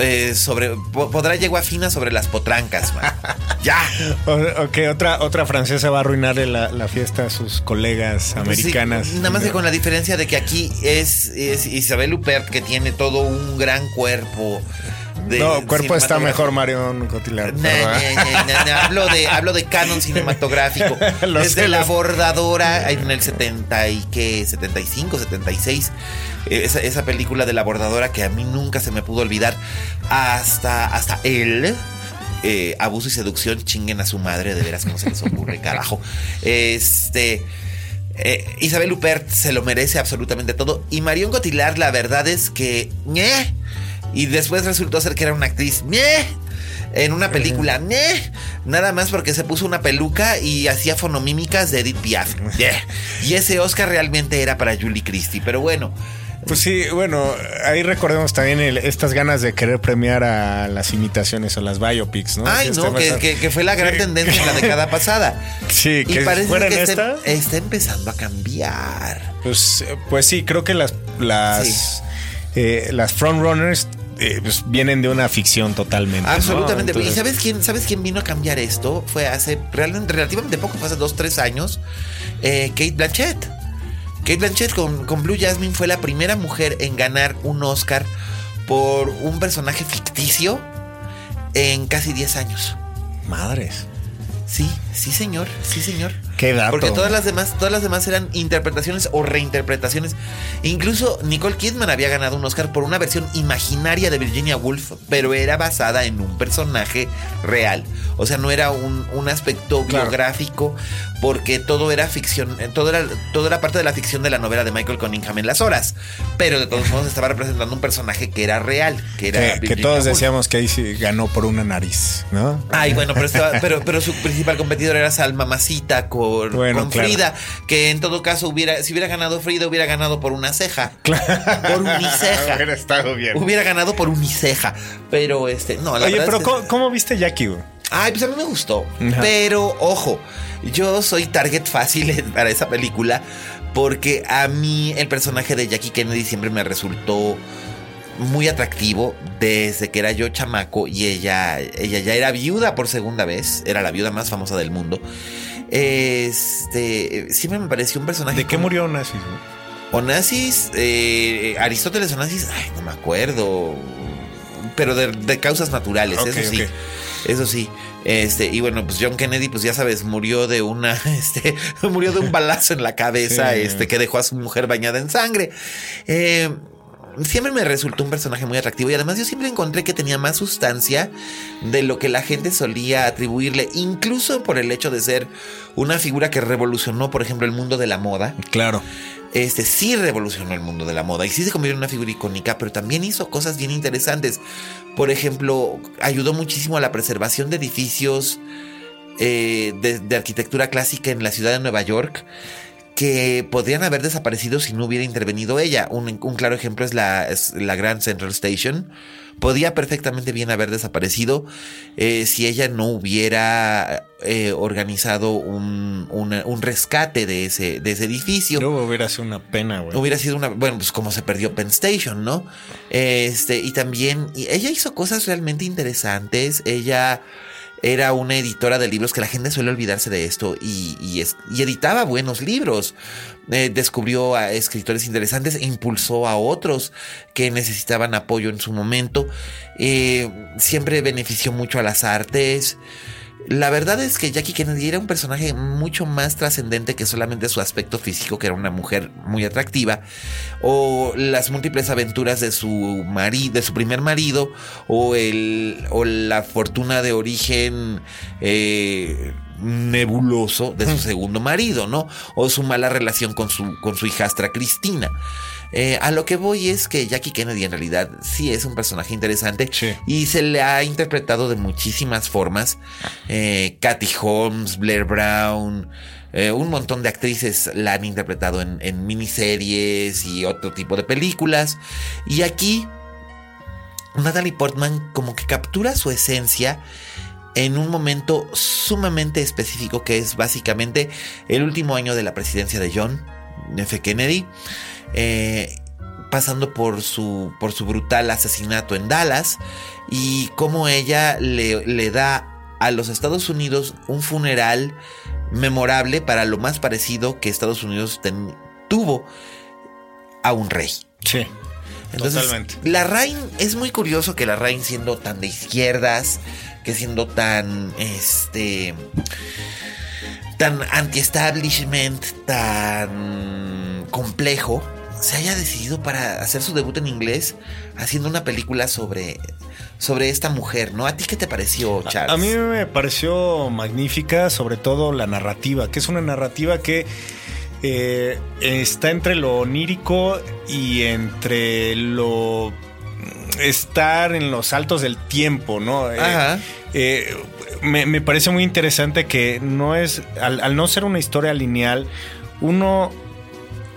eh, sobre podrá llegar fina sobre las potrancas, ya. ok, otra, otra francesa va a arruinarle la, fiesta a sus colegas americanas. nada más que con la diferencia de que aquí es, Isabel Huppert que tiene todo un gran cuerpo. No, cuerpo está mejor Marion Cotillard. hablo, de, hablo de canon cinematográfico. es de la bordadora en el 70 y qué, 75, 76 esa, esa, película de la bordadora que a mí nunca se me pudo olvidar hasta, hasta él. Eh, abuso y seducción, chinguen a su madre, de veras, como se les ocurre, carajo. Este. Eh, Isabel Huppert se lo merece absolutamente todo. Y Marion Cotillard, la verdad es que. Y después resultó ser que era una actriz. En una película. Nada más porque se puso una peluca y hacía fonomímicas de Edith Piaf. Y ese Oscar realmente era para Julie Christie. Pero bueno. Pues sí, bueno, ahí recordemos también estas ganas de querer premiar a las imitaciones o las biopics, ¿no? Ay, no, que, fue la gran tendencia en la década pasada. Sí, que parece que está, está, empezando a cambiar. Pues, pues sí, creo que las las, eh, las frontrunners eh, pues vienen de una ficción totalmente. Absolutamente. ¿Y sabes quién, sabes quién vino a cambiar esto? Fue hace realmente, relativamente poco, fue hace dos, tres años, eh, Kate Blanchett. Kate Blanchett con, Blue Jasmine fue la primera mujer en ganar un Oscar por un personaje ficticio en casi 10 años. Madres. Sí, sí señor, sí señor. Qué dato. Porque todas las demás, todas las demás eran interpretaciones o reinterpretaciones. Incluso Nicole Kidman había ganado un Oscar por una versión imaginaria de Virginia Woolf, pero era basada en un personaje real. O sea, no era un, aspecto biográfico, porque todo era ficción, eh, todo era, todo era parte de la ficción de la novela de Michael Cunningham en las horas. Pero de todos modos estaba representando un personaje que era real, que era. Que, todos decíamos que ahí sí ganó por una nariz, ¿no? Ay, bueno, pero, pero, pero su principal competidor era Salma Masita con, con Frida, que en todo caso hubiera, si hubiera ganado Frida, hubiera ganado por una ceja. Por uniceja. hubiera estado bien. Hubiera ganado por uniceja. Pero este, no, la Oye, pero ¿cómo, viste Jackie? Ay, pues a mí me gustó. Pero, ojo, yo soy target fácil para esa película porque a mí el personaje de Jackie Kennedy siempre me resultó muy atractivo desde que era yo chamaco y ella, ella ya era viuda por segunda vez, era la viuda más famosa del mundo. Este, siempre me pareció un personaje. ¿De qué murió Onassis? Onassis, eh, Aristóteles Onassis, ay, no me acuerdo, pero de, causas naturales, eso sí. Eso sí. Este, y bueno, pues John Kennedy, pues ya sabes, murió de una, este, murió de un balazo en la cabeza, este, que dejó a su mujer bañada en sangre. Eh, siempre me resultó un personaje muy atractivo y además yo siempre encontré que tenía más sustancia de lo que la gente solía atribuirle, incluso por el hecho de ser una figura que revolucionó, por ejemplo, el mundo de la moda. Claro este sí revolucionó el mundo de la moda y sí se convirtió en una figura icónica, pero también hizo cosas bien interesantes. Por ejemplo, ayudó muchísimo a la preservación de edificios eh, de, arquitectura clásica en la ciudad de Nueva York que podrían haber desaparecido si no hubiera intervenido ella. Un, claro ejemplo es la, es la Grand Central Station podía perfectamente bien haber desaparecido eh, si ella no hubiera eh, organizado un, un, rescate de ese, de ese edificio. Luego hubiera sido una pena, güey. Hubiera sido una, bueno, pues como se perdió Penn Station, ¿no? Este, y también, ella hizo cosas realmente interesantes, ella era una editora de libros que la gente suele olvidarse de esto y, y, editaba buenos libros. Eh, descubrió a escritores interesantes e impulsó a otros que necesitaban apoyo en su momento. Eh, siempre benefició mucho a las artes. La verdad es que Jackie Kennedy era un personaje mucho más trascendente que solamente su aspecto físico, que era una mujer muy atractiva, o las múltiples aventuras de su marido, de su primer marido, o el, o la fortuna de origen eh, nebuloso de su segundo marido, ¿no? O su mala relación con su, con su hijastra Cristina. Eh, a lo que voy es que Jackie Kennedy en realidad sí es un personaje interesante y se le ha interpretado de muchísimas formas. Eh, Kathy Holmes, Blair Brown, eh, un montón de actrices la han interpretado en, en, miniseries y otro tipo de películas. Y aquí Natalie Portman como que captura su esencia en un momento sumamente específico que es básicamente el último año de la presidencia de John F. Kennedy. Eh, pasando por su, por su brutal asesinato en Dallas y cómo ella le, le da a los Estados Unidos un funeral memorable para lo más parecido que Estados Unidos tuvo a un rey. Sí. totalmente. La Rain es muy curioso que la Rain siendo tan de izquierdas, que siendo tan este tan anti-establishment, tan complejo, se haya decidido para hacer su debut en inglés haciendo una película sobre, sobre esta mujer, ¿no? ¿A ti qué te pareció, Charles? A, mí me pareció magnífica, sobre todo la narrativa, que es una narrativa que eh, está entre lo onírico y entre lo estar en los saltos del tiempo, ¿no? Eh, Ajá. Eh, me, parece muy interesante que no es, al no ser una historia lineal, uno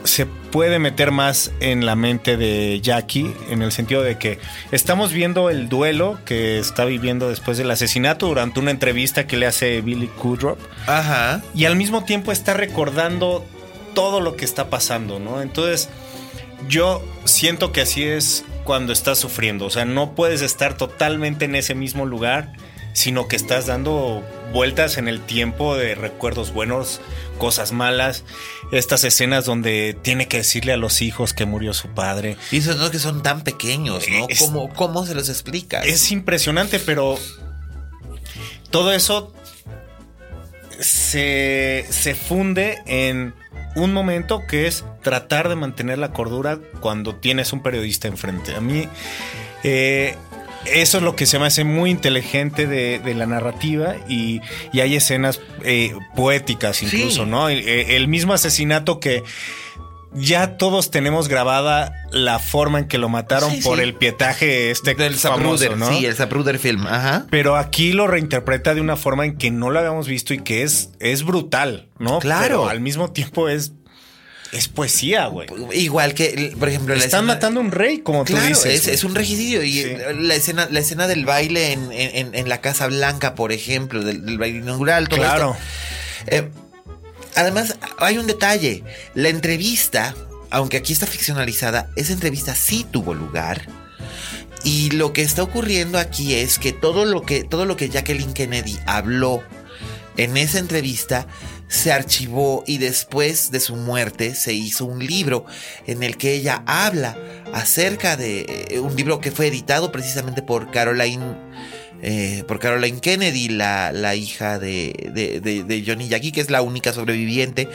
se puede meter más en la mente de Jackie, en el sentido de que estamos viendo el duelo que está viviendo después del asesinato durante una entrevista que le hace Billy Kudrop. Ajá. Y al mismo tiempo está recordando todo lo que está pasando, ¿no? Entonces, yo siento que así es cuando estás sufriendo. O sea, no puedes estar totalmente en ese mismo lugar, sino que estás dando vueltas en el tiempo de recuerdos buenos, cosas malas, estas escenas donde tiene que decirle a los hijos que murió su padre. Y esos que son tan pequeños, ¿no? ¿Cómo, ¿Cómo, se los explica? Es impresionante, pero todo eso se, se funde en un momento que es tratar de mantener la cordura cuando tienes un periodista enfrente. A mí eh, eso es lo que se me hace muy inteligente de, la narrativa y, hay escenas eh, poéticas incluso, ¿no? El, mismo asesinato que ya todos tenemos grabada la forma en que lo mataron por el pietaje este del famoso, ¿no? Sí, el Zapruder film, ajá. Pero aquí lo reinterpreta de una forma en que no lo habíamos visto y que es, es brutal, ¿no? Claro. al mismo tiempo es es poesía, güey. Igual que, por ejemplo, Están matando a un rey, como tú dices. Es, es, un regicidio. Y la escena, la escena del baile en, la Casa Blanca, por ejemplo, del, baile inaugural, todo claro. Eh, además, hay un detalle. La entrevista, aunque aquí está ficcionalizada, esa entrevista sí tuvo lugar. Y lo que está ocurriendo aquí es que todo lo que, todo lo que Jacqueline Kennedy habló en esa entrevista se archivó y después de su muerte se hizo un libro en el que ella habla acerca de eh, un libro que fue editado precisamente por Caroline eh, por Caroline Kennedy, la, la hija de, de, de, Johnny Jackie, que es la única sobreviviente.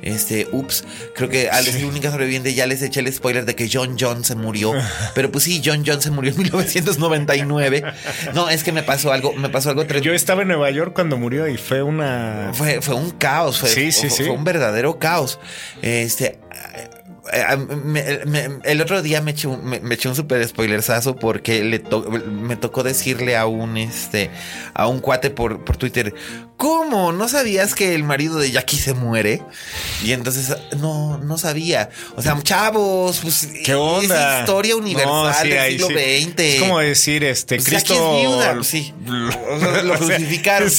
Este, ups, creo que al decir única sobreviviente ya les eché el spoiler de que John John se murió. Pero pues sí, John John se murió en 1999. No, es que me pasó algo, me pasó algo Yo estaba en Nueva York cuando murió y fue una. Fue, fue un caos, fue, sí, sí, fue, fue un verdadero caos. Este, eh, el otro día me eché un, me, eché un super spoilersazo porque le me tocó decirle a un este a un cuate por, por Twitter, ¿cómo? ¿No sabías que el marido de Jackie se muere? Y entonces no, no sabía. O sea, chavos, pues ¿qué onda? Es historia universal del siglo XX. Es como decir, este, pues Cristo viuda, sí. lo, crucificaron.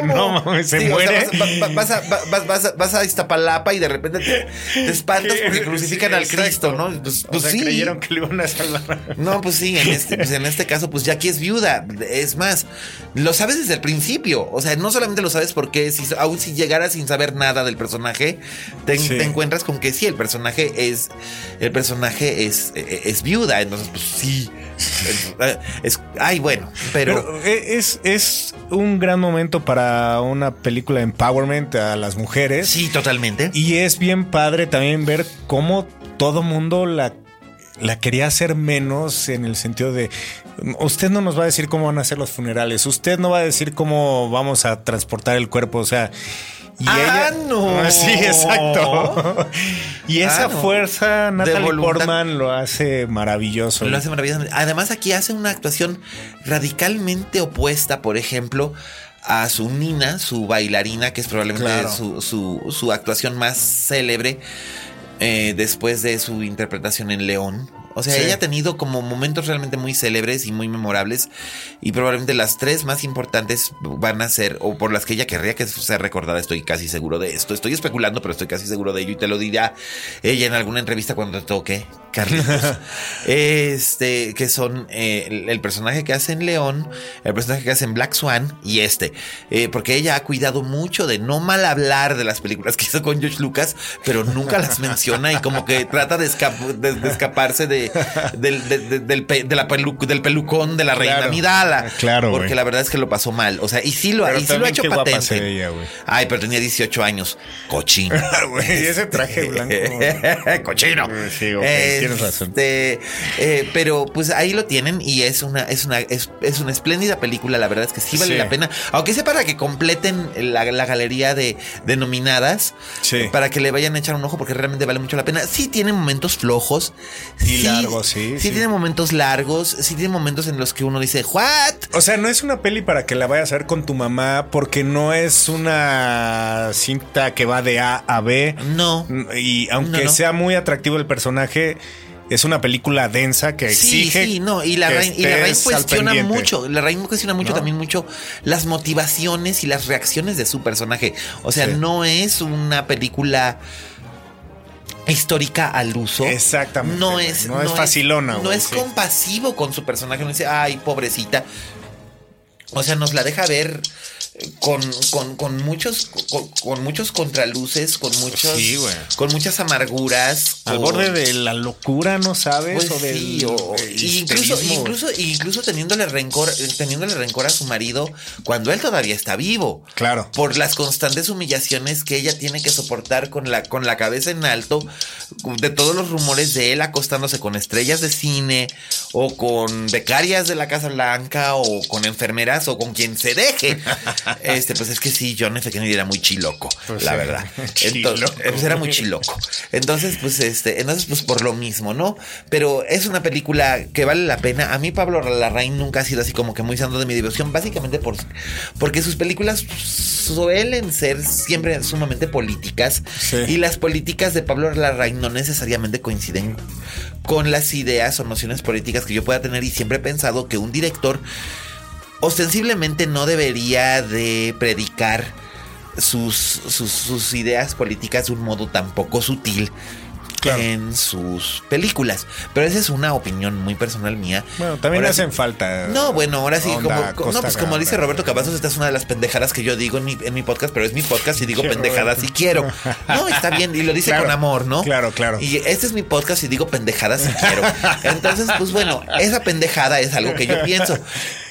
¿Cómo? No, se muere. vas, a, vas, vas, vas, a Iztapalapa y de repente te, te espantas porque crucifican al Cristo, ¿no? Pues, pues sí. creyeron que le iban a salvar. No, pues sí, en este, pues en este caso, pues Jackie es viuda. Es más, lo sabes desde el principio. O sea, no solamente lo sabes porque si, aún si llegaras sin saber nada del personaje, te, encuentras con que sí, el personaje es. El personaje es, es, viuda. Entonces, pues sí. Es, ay, bueno, pero, es, es un gran momento para una película de empowerment a las mujeres. Sí, totalmente. Y es bien padre también ver cómo todo mundo la, la quería hacer menos en el sentido de usted no nos va a decir cómo van a ser los funerales, usted no va a decir cómo vamos a transportar el cuerpo, o sea, Y ah, ella, no. Sí, exacto. y esa Ah, no. fuerza, Natalie. Portman lo hace maravilloso. Lo hace maravillosamente. Además, aquí hace una actuación radicalmente opuesta, por ejemplo, a su Nina, su bailarina, que es probablemente Claro. su, su- su actuación más célebre eh, después de su interpretación en León. O sea, Sí. ella ha tenido como momentos realmente muy célebres y muy memorables. Y probablemente las tres más importantes van a ser, o por las que ella querría que sea recordada, estoy casi seguro de esto. Estoy especulando, pero estoy casi seguro de ello y te lo dirá ella en alguna entrevista cuando te toque, Carlitos. este, que son eh, el, el personaje que hace en León, el personaje que hace en Black Swan y este. Eh, porque ella ha cuidado mucho de no mal hablar de las películas que hizo con George Lucas, pero nunca las menciona y como que trata de, escap- de- de escaparse de, del, de- de- del, pe- de la pelu- del pelucón de la reina Claro. Midala. Claro, Porque la verdad es que lo pasó mal. O sea, y sí lo, Pero y sí lo ha hecho patente. Ay, pero tenía 18 años. Cochino. Güey, ese traje blanco. Cochino. Sí, ok, tienes razón. Este, eh, pero pues ahí lo tienen y es una, es una, es, es una espléndida película. La verdad es que sí vale Sí. la pena. Aunque sea para que completen la, la galería de, de nominadas. Sí. Para que le vayan a echar un ojo porque realmente vale mucho la pena. Sí tiene momentos flojos. Y largos, sí, Sí sí. tiene momentos largos. Sí tiene momentos en los que uno dice, ¿what? O sea, no es una peli para que la vayas a ver con tu mamá porque no es una cinta que va de A a B. No. Y aunque No, no. sea muy atractivo el personaje, es una película densa que Sí, exige. sí, no, y la Rain, y la Rain cuestiona mucho, la Rain cuestiona mucho ¿No? también mucho las motivaciones y las reacciones de su personaje. O sea, Sí. no es una película histórica al uso. Exactamente, No es, No es facilona, No es sí. compasivo con su personaje, no dice, ay, pobrecita. O sea, nos la deja ver con, con, con muchos con, con muchos contraluces, con muchos Sí, con muchas amarguras, Al con- borde de la locura, ¿no sabes? pues o del sí, o- incluso, incluso, incluso teniéndole rencor, teniéndole rencor a su marido cuando él todavía está vivo. Claro. Por las constantes humillaciones que ella tiene que soportar con la, con la cabeza en alto, de todos los rumores de él acostándose con estrellas de cine, o con becarias de la Casa Blanca, o con enfermeras, o con quien se deje. este, pues es que sí, John F. Kennedy era muy chiloco, Pues la sí. verdad. Chiloco. Entonces, pues era muy chiloco. Entonces, pues este, entonces, pues por lo mismo, ¿no? Pero es una película que vale la pena. A mí Pablo Larraín nunca ha sido así como que muy santo de mi devoción, básicamente por, porque sus películas suelen ser siempre sumamente políticas Sí. y las políticas de Pablo Larraín no necesariamente coinciden con las ideas o nociones políticas que yo pueda tener y siempre he pensado que un director ostensiblemente no debería de predicar sus, sus, sus ideas políticas de un modo tan poco sutil Claro. en sus películas. Pero esa es una opinión muy personal mía. Bueno, también Ahora hacen sí- falta. No, bueno, ahora sí, como, no, pues como dice. Roberto Cavazos, esta es una de las pendejadas que yo digo en mi, en mi podcast, pero es mi podcast y digo pendejadas si quiero. No, está bien, y lo dice Claro, con amor, ¿no? claro, claro. Y este es mi podcast y digo pendejadas si quiero. Entonces, pues bueno, esa pendejada es algo que yo pienso.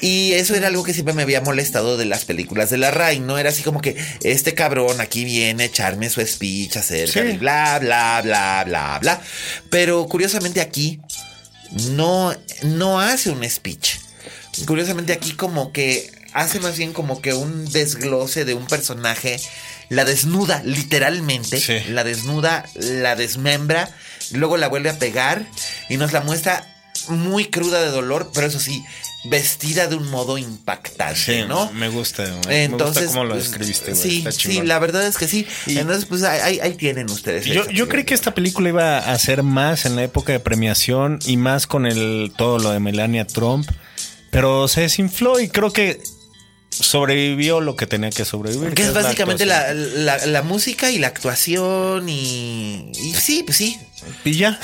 Y eso era algo que siempre me había molestado de las películas de la Ray, ¿no? Era así como que este cabrón aquí viene a echarme su speech acerca Sí. de bla, bla, bla, bla, bla. Pero curiosamente aquí no, no hace un speech. Curiosamente aquí como que hace más bien como que un desglose de un personaje, la desnuda literalmente, Sí. la desnuda, la desmembra, luego la vuelve a pegar y nos la muestra muy cruda de dolor, pero eso sí, vestida de un modo impactante, Sí, ¿no? me gusta. güey. Entonces, me gusta cómo lo pues, describiste, güey. Sí, Está sí, la verdad es que sí. Y- Entonces, pues ahí, ahí- tienen ustedes. Yo, yo creí que esta película iba a ser más en la época de premiación y más con el todo lo de Melania Trump, pero se desinfló y creo que sobrevivió lo que tenía que sobrevivir. Que es básicamente la, la- la música y la actuación y, y sí, pues sí. Y ya,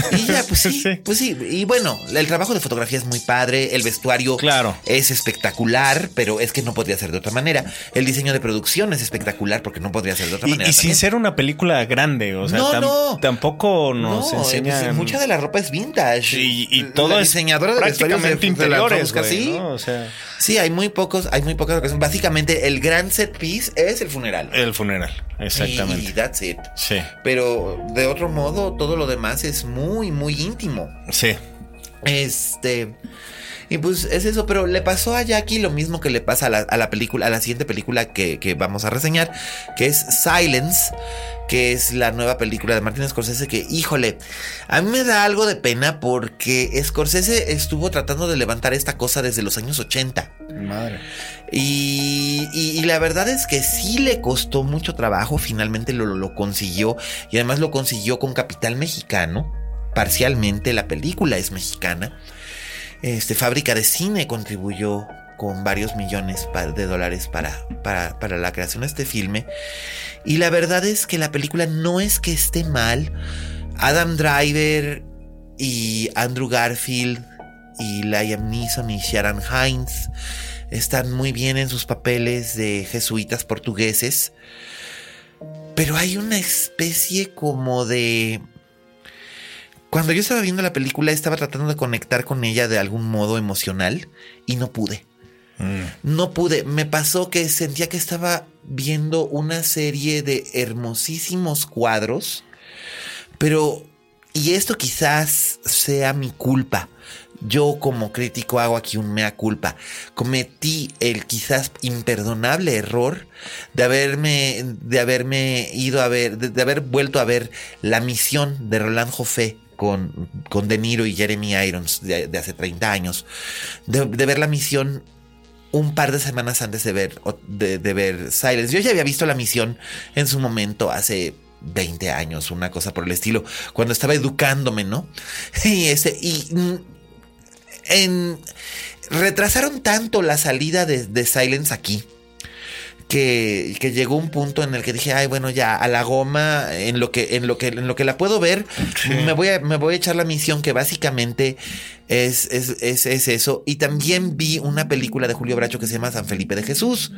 pues sí, Sí. pues sí. Y bueno, el trabajo de fotografía es muy padre, el vestuario Claro. es espectacular, pero es que no podría ser de otra manera. El diseño de producción es espectacular porque no podría ser de otra Y, manera. y sin ser una película grande, o sea, No, tam- no. tampoco nos no, pues, mucha de la ropa es vintage. y, y todo la es diseñadora de prácticamente de- de interiores, Fosca, güey, sí. O sea, Sí, hay muy pocos, hay muy pocas ocasiones. Básicamente, el gran set piece es el funeral. el funeral, exactamente. Y that's it. Sí, Pero de otro modo, todo lo demás es muy, muy íntimo. sí. Este. Y pues es eso, pero le pasó a Jackie lo mismo que le pasa a la, película, a la siguiente película que, que, vamos a reseñar, que es Silence, que es la nueva película de Martin Scorsese, que híjole, a mí me da algo de pena porque Scorsese estuvo tratando de levantar esta cosa desde los años 80. Madre. Y, y, la verdad es que sí le costó mucho trabajo, finalmente lo, lo consiguió y además lo consiguió con capital mexicano. Parcialmente la película es mexicana. Este, Fábrica de Cine contribuyó con varios millones de dólares para, para, la creación de este filme. Y la verdad es que la película no es que esté mal. Adam Driver y Andrew Garfield y Liam Neeson y Sharon Hines están muy bien en sus papeles de jesuitas portugueses. Pero hay una especie como de cuando yo estaba viendo la película estaba tratando de conectar con ella de algún modo emocional y no pude. Mm. No pude. Me pasó que sentía que estaba viendo una serie de hermosísimos cuadros, pero... Y esto quizás sea mi culpa. Yo como crítico hago aquí un mea culpa. Cometí el quizás imperdonable error de haberme, de haberme ido a ver, de, haber vuelto a ver la misión de Roland Joffé con, con De Niro y Jeremy Irons de, hace 30 años, de, ver la misión un par de semanas antes de ver, de, ver Silence. Yo ya había visto la misión en su momento hace 20 años, una cosa por el estilo, cuando estaba educándome, ¿no? Y ese, y en, retrasaron tanto la salida de, de Silence aquí que, que, llegó un punto en el que dije, ay, bueno, ya, a la goma, en lo que, en lo que, en lo que la puedo ver, me, voy a, me voy a echar la misión que básicamente es, es, es, es, eso. Y también vi una película de Julio Bracho que se llama San Felipe de Jesús,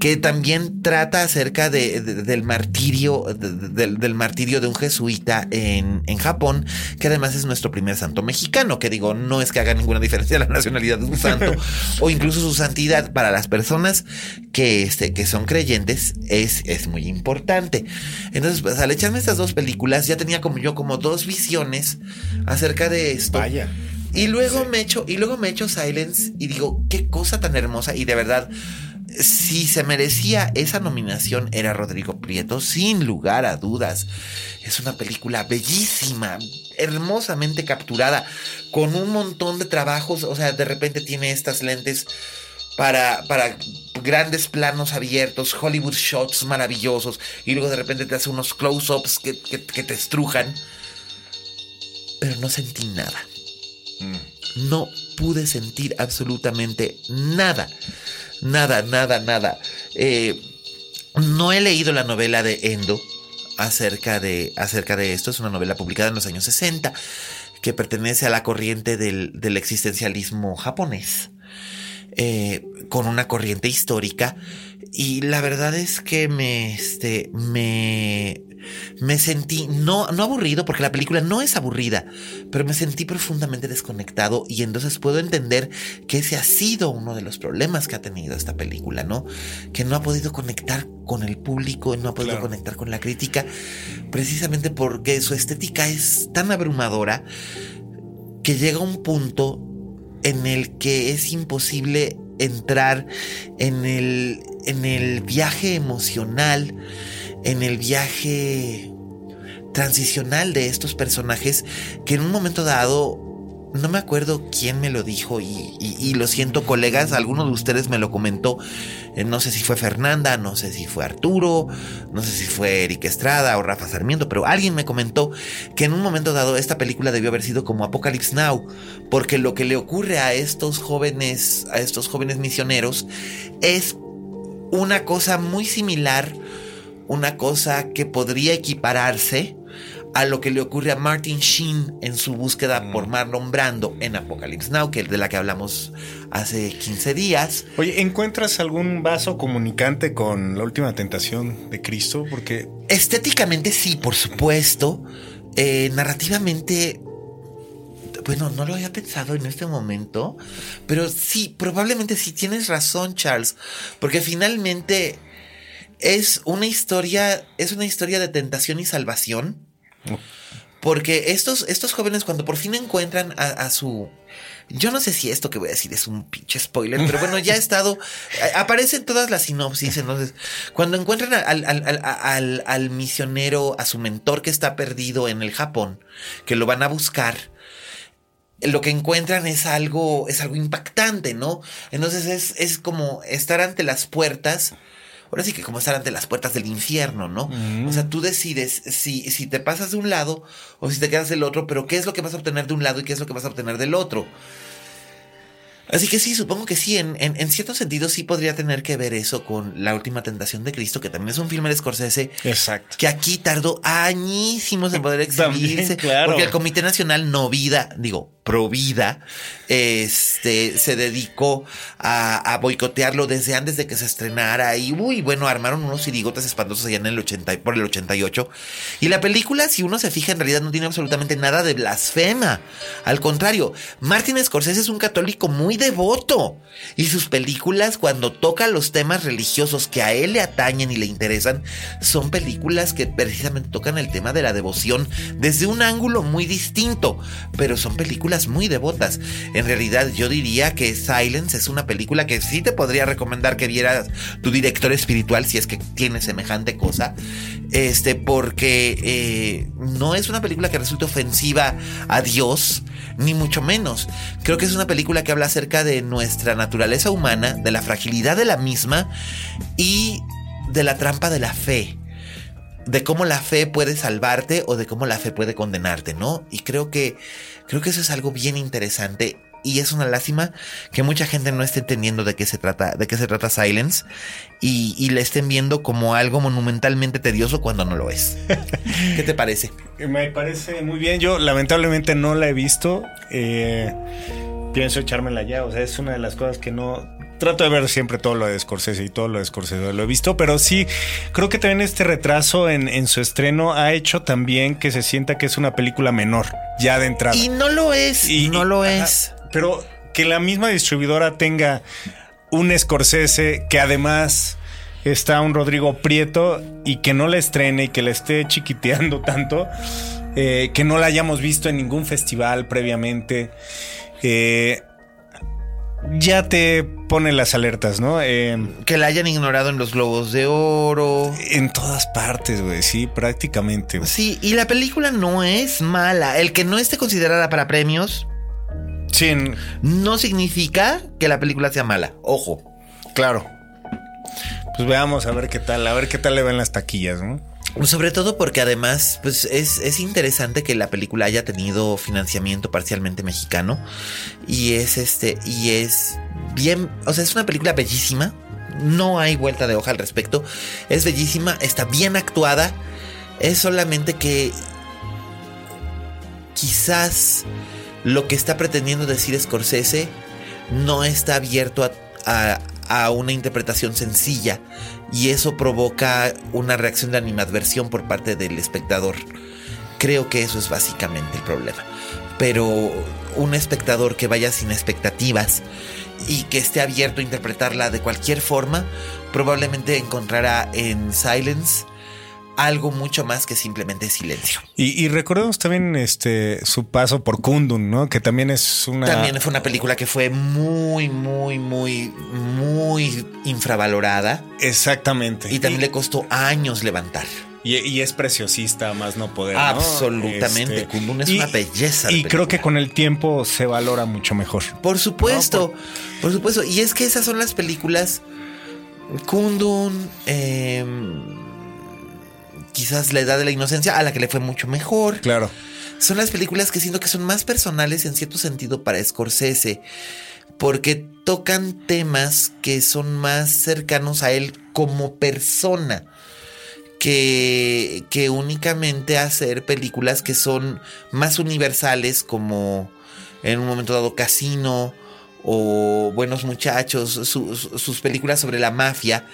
que también trata acerca de, del martirio, del, martirio de un jesuita en, en, Japón, que además es nuestro primer santo mexicano, que digo, no es que haga ninguna diferencia la nacionalidad de un santo, o incluso su santidad para las personas que, este, que son creyentes, es, es muy importante. Entonces, pues, al echarme estas dos películas, ya tenía como yo como dos visiones acerca de esto. Vaya. Y luego me echo, y luego me echo Silence y digo, qué cosa tan hermosa. Y de verdad, si se merecía esa nominación era Rodrigo Prieto, sin lugar a dudas. Es una película bellísima, hermosamente capturada, con un montón de trabajos. O sea, de repente tiene estas lentes para, para grandes planos abiertos, Hollywood shots maravillosos, y luego de repente te hace unos close-ups que, que te estrujan. Pero no sentí nada. No pude sentir absolutamente nada. Nada, nada, nada. Eh, no he leído la novela de Endo acerca de, acerca de esto. Es una novela publicada en los años 60 que pertenece a la corriente del, existencialismo japonés. Eh, con una corriente histórica. Y la verdad es que me, este, me, me sentí, no, no aburrido, porque la película no es aburrida, pero me sentí profundamente desconectado y entonces puedo entender que ese ha sido uno de los problemas que ha tenido esta película, ¿no? Que no ha podido conectar con el público, no ha podido conectar con la crítica, precisamente porque su estética es tan abrumadora que llega a un punto en el que es imposible entrar en el, en el viaje emocional en el viaje transicional de estos personajes que en un momento dado no me acuerdo quién me lo dijo y, lo siento colegas, alguno de ustedes me lo comentó, eh, no sé si fue Fernanda, no sé si fue Arturo, no sé si fue Eric Estrada o Rafa Sarmiento, pero alguien me comentó que en un momento dado esta película debió haber sido como Apocalypse Now, porque lo que le ocurre a estos jóvenes, a estos jóvenes misioneros es una cosa muy similar una cosa que podría equipararse a lo que le ocurre a Martin Sheen en su búsqueda por mm. Marlon Brando en Apocalypse Now, que es de la que hablamos hace 15 días. Oye, ¿encuentras algún vaso comunicante con la última tentación de Cristo? Porque... Estéticamente sí, por supuesto. Eh, narrativamente... Bueno, no lo había pensado en este momento, pero sí, probablemente sí tienes razón, Charles, porque finalmente es una historia, es una historia de tentación y salvación. Porque estos, estos jóvenes cuando por fin encuentran a, su... Yo no sé si esto que voy a decir es un pinche spoiler, pero bueno, ya ha estado... aparecen todas las sinopsis, entonces, cuando encuentran al, al, al, misionero, a su mentor que está perdido en el Japón, que lo van a buscar, lo que encuentran es algo, es algo impactante, ¿no? Entonces es, es como estar ante las puertas ahora sí que como estar ante las puertas del infierno, ¿no? O sea, tú decides si, si te pasas de un lado o si te quedas del otro, pero qué es lo que vas a obtener de un lado y qué es lo que vas a obtener del otro. Así que sí, supongo que sí, en, en, cierto sentido sí podría tener que ver eso con La Última Tentación de Cristo, que también es un filme de Scorsese. Exacto. Que aquí tardó añísimos en poder exhibirse. Porque el Comité Nacional No Vida, digo, Provida, este, se dedicó a, boicotearlo desde antes de que se estrenara y, uy, bueno, armaron unos irigotes espantosos allá en el 80, por el 88. Y la película, si uno se fija, en realidad no tiene absolutamente nada de blasfema. Al contrario, Martin Scorsese es un católico muy devoto. Y sus películas, cuando toca los temas religiosos que a él le atañen y le interesan, son películas que precisamente tocan el tema de la devoción desde un ángulo muy distinto, pero son películas muy devotas. En realidad yo diría que Silence es una película que sí te podría recomendar que vieras tu director espiritual si es que tiene semejante cosa. Este, porque eh, no es una película que resulte ofensiva a Dios, ni mucho menos. Creo que es una película que habla acerca de nuestra naturaleza humana, de la fragilidad de la misma y de la trampa de la fe de cómo la fe puede salvarte o de cómo la fe puede condenarte, ¿no? Y creo que creo que eso es algo bien interesante y es una lástima que mucha gente no esté entendiendo de qué se trata, de qué se trata Silence y, y le estén viendo como algo monumentalmente tedioso cuando no lo es. ¿Qué te parece? Me parece muy bien. Yo lamentablemente no la he visto. Eh, pienso echármela ya. O sea, es una de las cosas que no trato de ver siempre todo lo de Scorsese y todo lo de Scorsese lo he visto, pero sí, creo que también este retraso en, su estreno ha hecho también que se sienta que es una película menor, ya de entrada. Y no lo es, y no lo es. Pero que la misma distribuidora tenga un Scorsese que además está un Rodrigo Prieto y que no la estrene y que la esté chiquiteando tanto, eh, que no la hayamos visto en ningún festival previamente. Eh, ya te pone las alertas, ¿no? Eh, que la hayan ignorado en los globos de oro. En todas partes, güey, sí, prácticamente. Sí, y la película no es mala. El que no esté considerada para premios. Sí. No significa que la película sea mala. Ojo. Claro. Pues veamos a ver qué tal, a ver qué tal le ven las taquillas, ¿no? Sobre todo porque además, pues es, es, interesante que la película haya tenido financiamiento parcialmente mexicano. Y es este, y es bien, o sea, es una película bellísima. No hay vuelta de hoja al respecto. Es bellísima, está bien actuada. Es solamente que quizás lo que está pretendiendo decir Scorsese no está abierto a, a una interpretación sencilla y eso provoca una reacción de animadversión por parte del espectador. Creo que eso es básicamente el problema. Pero un espectador que vaya sin expectativas y que esté abierto a interpretarla de cualquier forma, probablemente encontrará en Silence algo mucho más que simplemente silencio. Y, recordemos también este su paso por Kundun, ¿no? Que también es una. También fue una película que fue muy, muy, muy, muy infravalorada. Exactamente. Y también le costó años levantar. Y, es preciosista, más no poder. Absolutamente. Este, Kundun es una belleza. y creo que con el tiempo se valora mucho mejor. Por supuesto, por... supuesto. Y es que esas son las películas. Kundun, eh, quizás la edad de la inocencia, a la que le fue mucho mejor. Claro. Son las películas que siento que son más personales en cierto sentido para Scorsese, porque tocan temas que son más cercanos a él como persona. Que, que únicamente hacer películas que son más universales como en un momento dado Casino o Buenos Muchachos, sus películas sobre la mafia,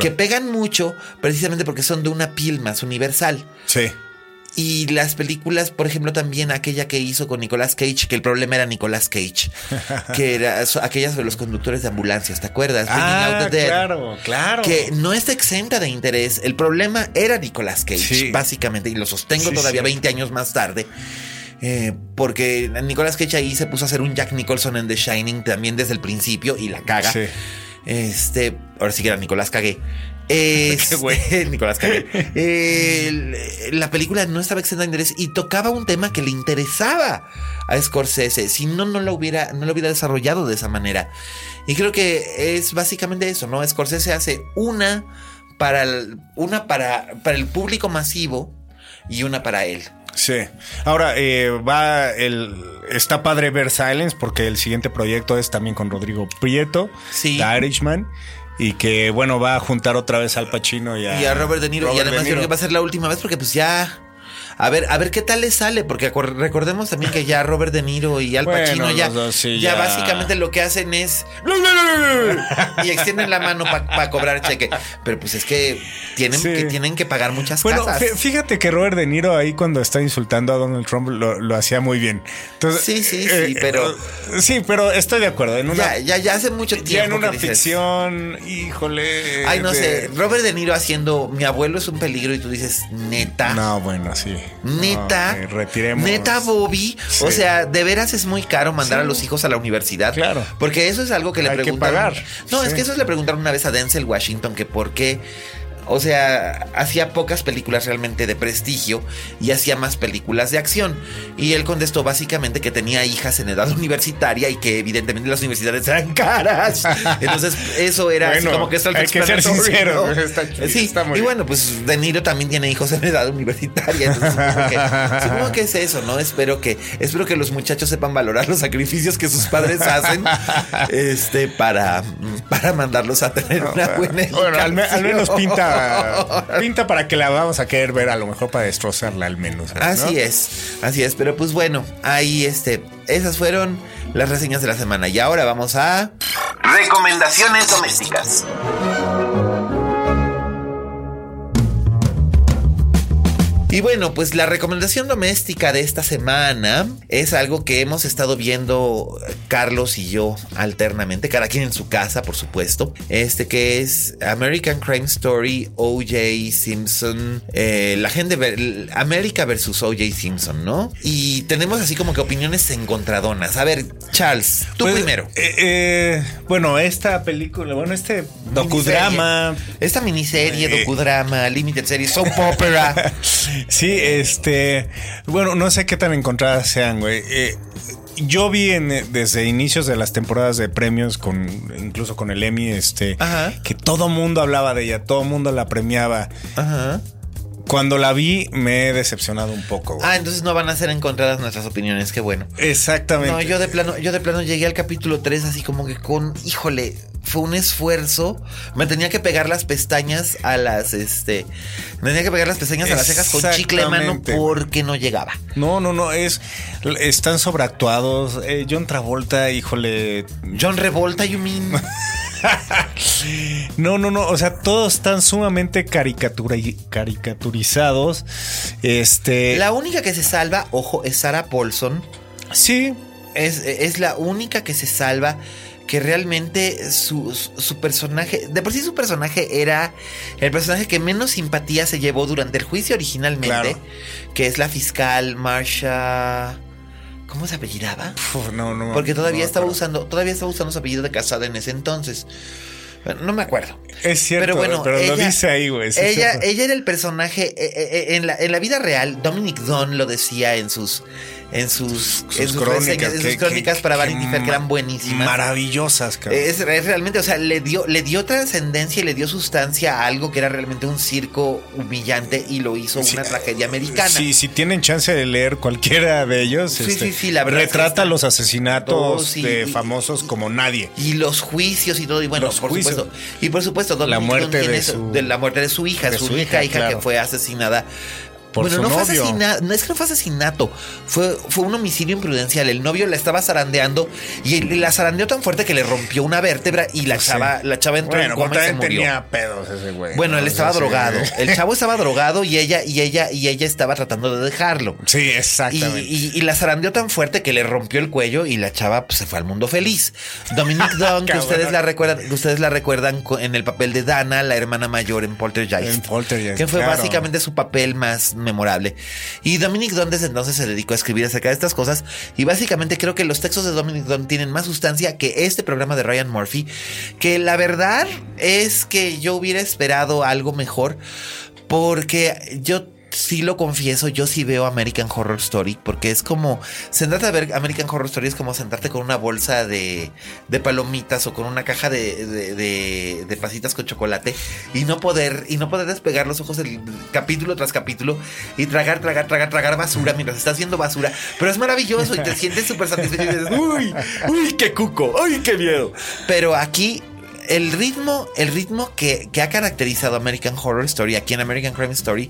que pegan mucho precisamente porque son de una piel más universal. Sí. Y las películas, por ejemplo, también aquella que hizo con Nicolas Cage, que el problema era Nicolas Cage, que era aquella sobre los conductores de ambulancias, ¿te acuerdas? Ah, claro, claro. Que no está exenta de interés. El problema era Nicolas Cage, básicamente, y lo sostengo todavía 20 años más tarde. Eh, porque Nicolas Cage ahí se puso a hacer un Jack Nicholson en The Shining también desde el principio y la caga. Este, ahora sí que era Nicolás Cagué. Es, Nicolás la película no estaba exenta de interés y tocaba un tema que le interesaba a Scorsese. Si no, no lo hubiera, no lo hubiera desarrollado de esa manera. Y creo que es básicamente eso, ¿no? Scorsese hace una para el, una para, para el público masivo y una para él. Sí. Ahora, eh, va el. Está padre ver Silence porque el siguiente proyecto es también con Rodrigo Prieto, sí. The Irishman. Y que, bueno, va a juntar otra vez al Pacino y a, y a Robert De Niro. y además creo que va a ser la última vez porque pues ya a ver, a ver qué tal le sale, porque recordemos también que ya Robert De Niro y Al Pacino ya, ya, básicamente lo que hacen es y extienden la mano para cobrar cheque. Pero pues es que tienen, que tienen que pagar muchas bueno, Fíjate que Robert De Niro ahí cuando está insultando a Donald Trump lo, hacía muy bien. Entonces, sí, sí, eh, sí, pero eh, sí, pero estoy de acuerdo. En una, ya, ya, hace mucho tiempo. Ya en una ficción, híjole. Ay, no sé. Robert De Niro haciendo Mi abuelo es un peligro y tú dices neta. No, bueno, sí. Neta. retiremos. Neta, Bobby. O sea, de veras es muy caro mandar a los hijos a la universidad. Claro. Porque eso es algo que le Hay preguntaron. Que pagar. No, es que eso le preguntaron una vez a Denzel Washington que por qué o sea, hacía pocas películas realmente de prestigio y hacía más películas de acción. Y él contestó básicamente que tenía hijas en edad universitaria y que evidentemente las universidades eran caras. Entonces, eso era así como que está el Hay que ser sincero. sí, y bueno, pues De Niro también tiene hijos en edad universitaria. Entonces, supongo que, es eso, ¿no? Espero que, espero que los muchachos sepan valorar los sacrificios que sus padres hacen este, para, para mandarlos a tener una buena educación. Bueno, al menos pinta pinta para que la vamos a querer ver, a lo mejor para destrozarla al menos. Así es, así es. Pero pues bueno, ahí este, esas fueron las reseñas de la semana. Y ahora vamos a recomendaciones domésticas. Y bueno, pues la recomendación doméstica de esta semana es algo que hemos estado viendo Carlos y yo alternamente, cada quien en su casa, por supuesto. Este que es American Crime Story, OJ Simpson, eh, la gente, América versus OJ Simpson, ¿no? Y tenemos así como que opiniones encontradonas. A ver, Charles, tú pues, primero. Eh, eh, bueno, esta película, bueno, este docudrama. Esta miniserie, docudrama, limited series, soap opera. Sí, este. Bueno, no sé qué tan encontradas sean, güey. Eh, yo vi en, desde inicios de las temporadas de premios, con incluso con el Emmy, este, que todo mundo hablaba de ella, todo mundo la premiaba. Ajá. Cuando la vi me he decepcionado un poco. Ah, entonces no van a ser encontradas nuestras opiniones, qué bueno. Exactamente. No, yo de plano, yo de plano llegué al capítulo 3 así como que con, híjole, fue un esfuerzo. Me tenía que pegar las pestañas a las, este, me tenía que pegar las pestañas a las cejas con chicle de mano porque no llegaba. No, no, no, es, están sobreactuados. Eh, John Travolta, híjole. John Revolta, you mean. no, no, no. O sea, todos están sumamente caricatura caricaturizados. Este. La única que se salva, ojo, es Sarah Paulson. Sí. Es, es la única que se salva que realmente su, su, personaje, de por sí su personaje era el personaje que menos simpatía se llevó durante el juicio originalmente, que es la fiscal Marsha... ¿Cómo se apellidaba? no, no. Porque todavía estaba usando, todavía estaba usando su apellido de casada en ese entonces. no me acuerdo. Es cierto, pero, bueno, pero lo dice ahí, güey. ella, ella era el personaje. Eh, eh, eh, en, la, en la vida real, Dominic Don lo decía en sus en sus, crónicas, en sus crónicas para Vanity Fair que eran buenísimas. Maravillosas, cabrón. Es, realmente, o sea, le dio, le dio trascendencia y le dio sustancia a algo que era realmente un circo humillante y lo hizo una tragedia americana. Sí, si tienen chance de leer cualquiera de ellos, sí, sí, este, la retrata los asesinatos de famosos como nadie. Y los juicios y todo, y bueno, por supuesto. Y por supuesto, la muerte de, su, de, la muerte de su hija, su, hija, hija, que fue asesinada bueno, su no fue asesinato, no es que no fue asesinato, fue, fue un homicidio imprudencial. El novio la estaba zarandeando y la zarandeó tan fuerte que le rompió una vértebra y la Sí. chava, la chava entró en coma y se murió. tenía pedos ese güey. Bueno, él estaba sí. drogado. El chavo estaba drogado y ella, y ella, y ella estaba tratando de dejarlo. Sí, exactamente. y- y la zarandeó tan fuerte que le rompió el cuello y la chava pues, se fue al mundo feliz. Dominique Dunn, que ustedes la recuerdan, que ustedes la recuerdan en el papel de Dana, la hermana mayor en Poltergeist. En Poltergeist, Que fue claro. básicamente su papel más memorable. Y Dominic Dunn desde entonces se dedicó a escribir acerca de estas cosas. Y básicamente creo que los textos de Dominic Dunn tienen más sustancia que este programa de Ryan Murphy. Que la verdad es que yo hubiera esperado algo mejor. Porque yo sí lo confieso, yo sí veo American Horror Story. Porque es como. Sentarte a ver American Horror Story es como sentarte con una bolsa de, de palomitas o con una caja de, de, de- de pasitas con chocolate y no poder y no poder despegar los ojos del capítulo tras capítulo y tragar, tragar, tragar, tragar basura mientras estás haciendo basura. Pero es maravilloso y te sientes súper satisfecho y dices, uy, uy, qué cuco, uy, qué miedo. Pero aquí el ritmo, el ritmo que, que ha caracterizado American Horror Story aquí en American Crime Story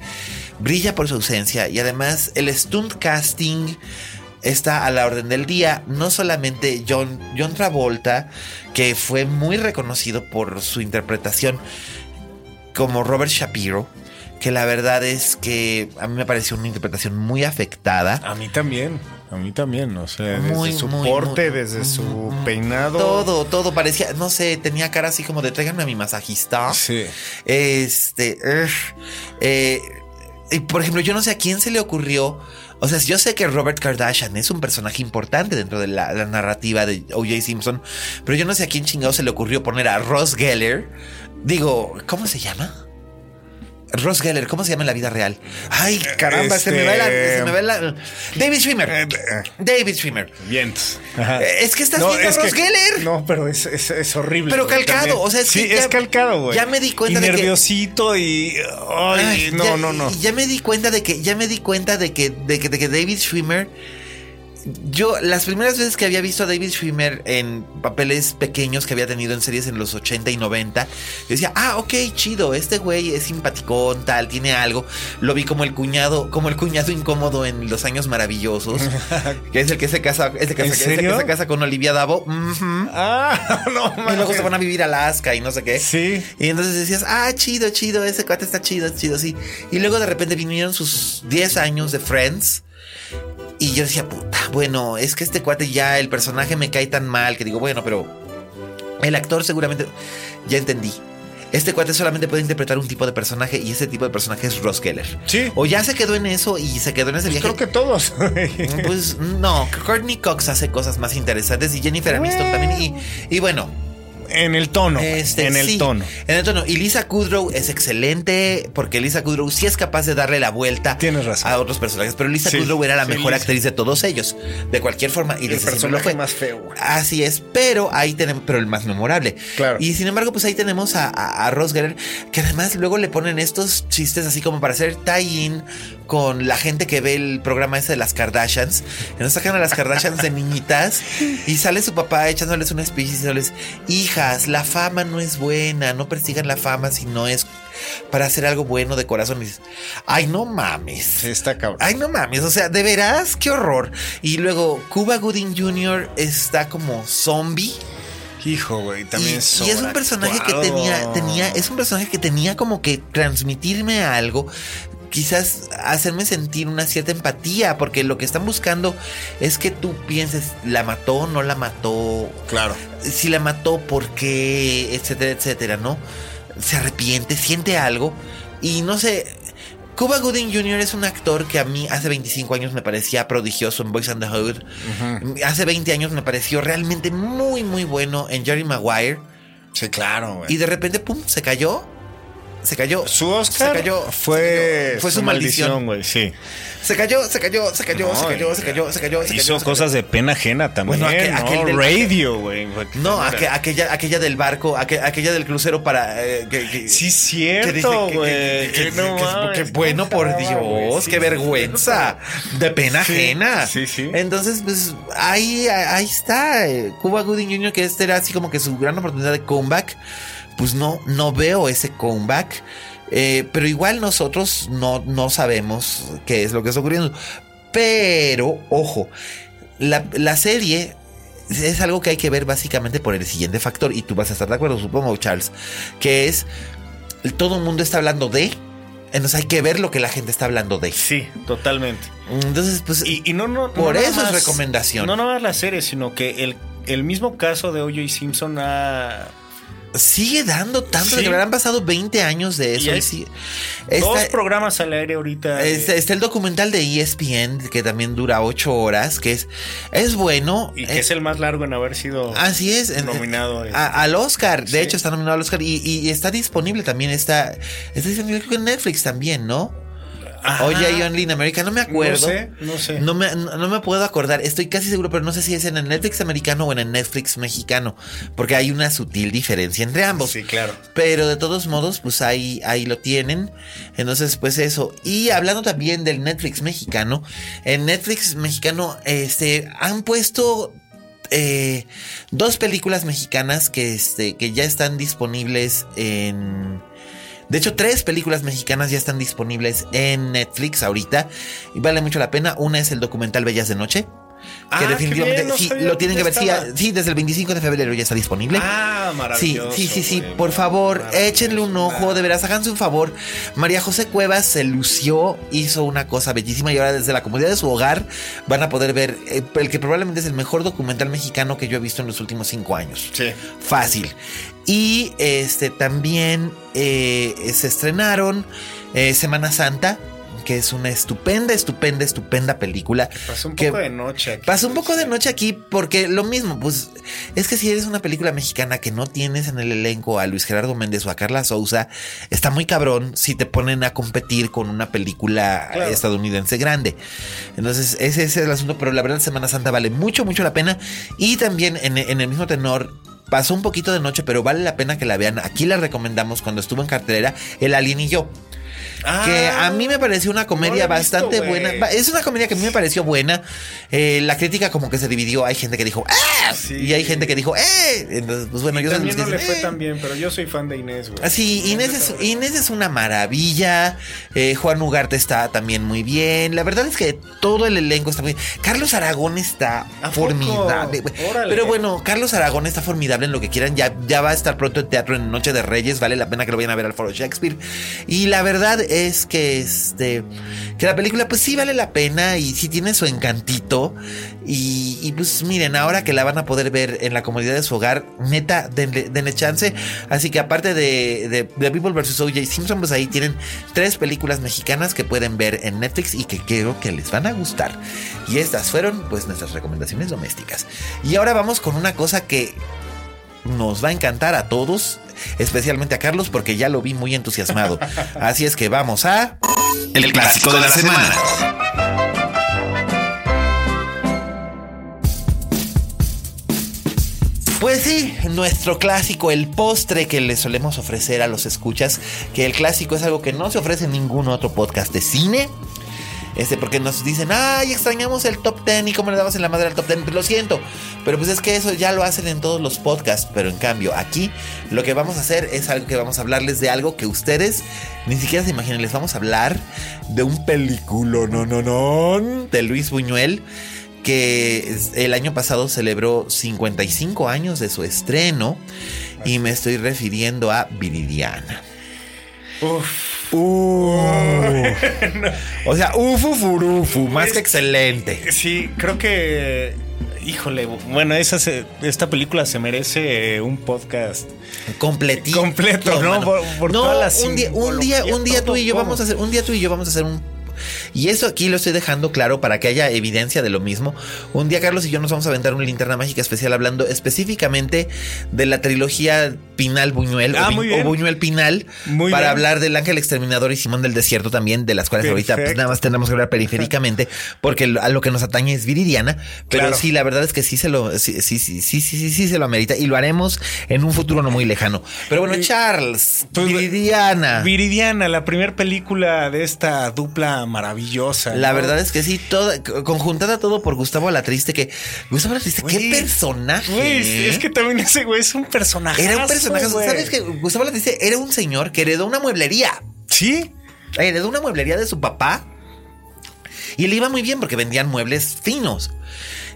brilla por su ausencia y además el stunt casting está a la orden del día. No solamente John, John Travolta, que fue muy reconocido por su interpretación como Robert Shapiro, que la verdad es que a mí me pareció una interpretación muy afectada. A mí también. A mí también. O sea, Muy, desde su muy, porte, muy- desde su peinado. Todo, todo parecía, no sé, tenía cara así como de tráiganme a mi masajista. Sí. Este, ugh, eh, y por ejemplo, yo no sé a quién se le ocurrió. O sea, yo sé que Robert Kardashian es un personaje importante dentro de la, narrativa de O.J. Simpson, pero yo no sé a quién chingado se le ocurrió poner a Ross Geller. Digo, ¿cómo se llama? Ross Geller, ¿cómo se llama en la vida real? Ay, caramba, se me va la. Este- Se me va la David Schwimmer. Eh, eh. David Schwimmer. Ajá. Eh, Es que estás viendo a Ross Geller. No, pero es, es, es horrible. Pero calcado, también. o sea, es sí, que ya- es calcado, güey. ya me di cuenta y de que- nerviosito y. Ay, Ay, no, ya- no, no. Ya me di cuenta de que, ya me di cuenta de que, de que, de que David Schwimmer. Yo, las primeras veces que había visto a David Schwimmer en papeles pequeños que había tenido en series en los 80 y 90, yo decía, ah, ok, chido, este güey es simpaticón, tal, tiene algo. Lo vi como el cuñado, como el cuñado incómodo en Los Años Maravillosos, que es el que se casa, es el que, ¿En se, es el que serio? se casa con Olivia Davo. Ah, no, Y luego se van a vivir a Alaska y no sé qué. Sí. Y entonces decías, ah, chido, chido, ese cuate está chido, chido, sí. Y luego de repente vinieron sus 10 años de Friends. Y yo decía, puta, bueno, es que este cuate ya, el personaje me cae tan mal que digo, bueno, pero el actor seguramente, ya entendí. Este cuate solamente puede interpretar un tipo de personaje y ese tipo de personaje es Ross Geller. Sí. O ya se quedó en eso y se quedó en ese Pues viaje. creo que todos. Pues no, Courtney Cox hace cosas más interesantes y Jennifer Aniston también. Y, y bueno, en el tono. este, en el sí, tono. En el tono. Y Lisa Kudrow es excelente porque Lisa Kudrow sí es capaz de darle la vuelta Tienes razón. a otros personajes. Pero Lisa Sí, Kudrow era la sí, mejor Lisa. actriz de todos ellos. De cualquier forma. Y El siempre lo personaje fue. más feo, güey. Así es. Pero ahí tenemos. Pero el más memorable. Claro. Y sin embargo, pues ahí tenemos a, a, a Ross Geller. Que además luego le ponen estos chistes así como para hacer tie-in con la gente que ve el programa ese de las Kardashians. Que nos sacan a las Kardashians de niñitas. Y sale su papá echándoles una speech y diciéndoles: Hijas, la fama no es buena. No persigan la fama si no es para hacer algo bueno de corazón. Y dices, Ay, no mames. Está cabrón. Ay, no mames, o sea, de veras, qué horror. Y luego Cuba Gooding Jr. está como zombie. Hijo, güey, también y, es y es un personaje que tenía, tenía, es un personaje que tenía como que transmitirme algo. Quizás hacerme sentir una cierta empatía, porque lo que están buscando es que tú pienses, ¿la mató? ¿No la mató? Claro. si la mató, por qué, etcétera, etcétera, ¿no? Se arrepiente, siente algo. Y no sé, Cuba Gooding Jr. es un actor que a mí hace 25 años me parecía prodigioso en Boys and the Hood. Hace 20 años me pareció realmente muy, muy bueno en Jerry Maguire. Sí, claro, güey. Y de repente, pum, se cayó. Se cayó. Su Oscar Se cayó. fue, se cayó. Fue su maldición. güey, sí. Se cayó, se cayó, se cayó, se cayó, se cayó, se cayó, se cayó. Hizo se cosas de pena ajena también. Bueno, aquel- ¿no? del- Radio, güey. No, aqu- aquella, aquella del barco, aqu- aquella del crucero para. eh, que- que- Sí, cierto, güey. que- no bueno, por. Dios, Sí, qué sí, vergüenza. De pena Sí, ajena. sí, sí. Entonces, pues ahí, ahí está. eh, Cuba Gooding Jr., que este era así como que su gran oportunidad de comeback. Pues no, no veo ese comeback. Eh, pero igual nosotros no, no sabemos qué es lo que está ocurriendo. Pero, ojo, la, la serie es algo que hay que ver básicamente por el siguiente factor, y tú vas a estar de acuerdo, supongo, Charles, que es todo el mundo está hablando de, entonces hay que ver lo que la gente está hablando de. Sí, totalmente. Entonces, pues, y, no, no, por eso es recomendación. No más la serie, sino que el, el mismo caso de O.J. Simpson ha sigue dando tanto. Sí. Han pasado 20 años de eso. dos programas al aire ahorita. Está, el documental de ESPN, que también dura 8 horas, que es, es bueno. Y que es, el más largo en haber sido así es, nominado. al Oscar. De hecho, está nominado al Oscar. Y, está disponible también. Está, está disponible en Netflix también, ¿no? Oye, Only in America, no me acuerdo. No sé, no sé. No me, no, me puedo acordar. Estoy casi seguro, pero no sé si es en el Netflix americano o en el Netflix mexicano. Porque hay una sutil diferencia entre ambos. Sí, claro. Pero de todos modos, pues ahí, ahí lo tienen. Entonces, pues eso. Y hablando también del Netflix mexicano, en Netflix mexicano, este, han puesto eh, dos películas mexicanas que, este, que ya están disponibles en de hecho, tres películas mexicanas ya están disponibles en Netflix ahorita y vale mucho la pena. Una es el documental Bellas de Noche. Que ah, definitivamente sí, lo tienen que ver. Sí, desde el 25 de febrero ya está disponible. Ah, maravilloso. Sí, sí, sí, sí. Por favor, échenle un ojo, de veras, háganse un favor. María José Cuevas se lució, hizo una cosa bellísima y ahora desde la comodidad de su hogar van a poder ver eh, el que probablemente es el mejor documental mexicano que yo he visto en los últimos cinco años. Sí. Fácil. Y este también eh, se estrenaron eh, Semana Santa que es una estupenda, estupenda, estupenda película. Pasó un poco de noche aquí. Pasó un poco de noche aquí porque lo mismo, pues es que si eres una película mexicana que no tienes en el elenco a Luis Gerardo Méndez o a Carla Souza, está muy cabrón si te ponen a competir con una película estadounidense grande. Entonces, ese, es el asunto, pero la verdad Semana Santa vale mucho, mucho la pena. Y también en, en el mismo tenor, pasó un poquito de noche, pero vale la pena que la vean. Aquí la recomendamos cuando estuvo en cartelera El Alien y yo que a mí me pareció una comedia bastante buena. Es una comedia que a mí me pareció buena. Eh, la crítica como que se dividió. Hay gente que dijo ¡Ah! Y hay gente que dijo ¡Eh! Entonces, pues bueno, yo también no le fue tan bien, pero yo soy fan de Inés, güey. Sí, Inés es, Inés es una maravilla. Eh, Juan Ugarte está también muy bien. La verdad es que todo el elenco está muy bien. Carlos Aragón está formidable. Pero bueno, Carlos Aragón está formidable en lo que quieran. Ya, ya va a estar pronto en teatro en Noche de Reyes. Vale la pena que lo vayan a ver al Foro Shakespeare. Y la verdad es que este que la película pues sí vale la pena y sí tiene su encantito. Y, pues miren ahora que la van a poder ver en la comodidad de su hogar neta denle, chance. Así que aparte de, de, de People vs O.J. Simpson pues ahí tienen tres películas mexicanas que pueden ver en Netflix y que creo que les van a gustar. Y estas fueron pues nuestras recomendaciones domésticas. Y ahora vamos con una cosa que nos va a encantar a todos, especialmente a Carlos, porque ya lo vi muy entusiasmado. Así es que vamos a... El, clásico, de la, semana. Pues sí, nuestro clásico, el postre que le solemos ofrecer a los escuchas, que el clásico es algo que no se ofrece en ningún otro podcast de cine. Este, porque nos dicen, ay, extrañamos el top 10 y cómo le damos en la madre al top 10. Lo siento, pero pues es que eso ya lo hacen en todos los podcasts. Pero en cambio, aquí lo que vamos a hacer es algo que vamos a hablarles de algo que ustedes ni siquiera se imaginan. Les vamos a hablar de un película, no, no, no, de Luis Buñuel que el año pasado celebró 55 años de su estreno y me estoy refiriendo a Viridiana. Uf. Uh. O sea, ufu furufu, más que excelente. Sí, creo que. Híjole, bueno, esa esta película se merece un podcast completito. Completo, ¿no? Por, todas las un día, un día, un día tú y yo vamos a hacer, un día tú y yo vamos a hacer un y eso aquí lo estoy dejando claro para que haya evidencia de lo mismo. Un día Carlos y yo nos vamos a aventar una linterna mágica especial hablando específicamente de la trilogía Pinal Buñuel ah, o, Buñuel Pinal para hablar del Ángel Exterminador y Simón del Desierto también, de las cuales ahorita pues, nada más tenemos que hablar periféricamente porque a lo que nos atañe es Viridiana, pero sí, la verdad es que sí se lo sí, sí, sí, sí, sí, sí, se lo amerita y lo haremos en un futuro no muy lejano. Pero bueno, Charles, pues, Viridiana. Viridiana, la primera película de esta dupla maravillosa. La verdad es que sí, todo, conjuntada todo por Gustavo Alatriste, que Gustavo Alatriste, qué personaje. es que también ese güey es un personaje. Era un personaje. ¿Sabes que Gustavo Alatriste era un señor que heredó una mueblería? Sí. Heredó una mueblería de su papá. Y le iba muy bien porque vendían muebles finos.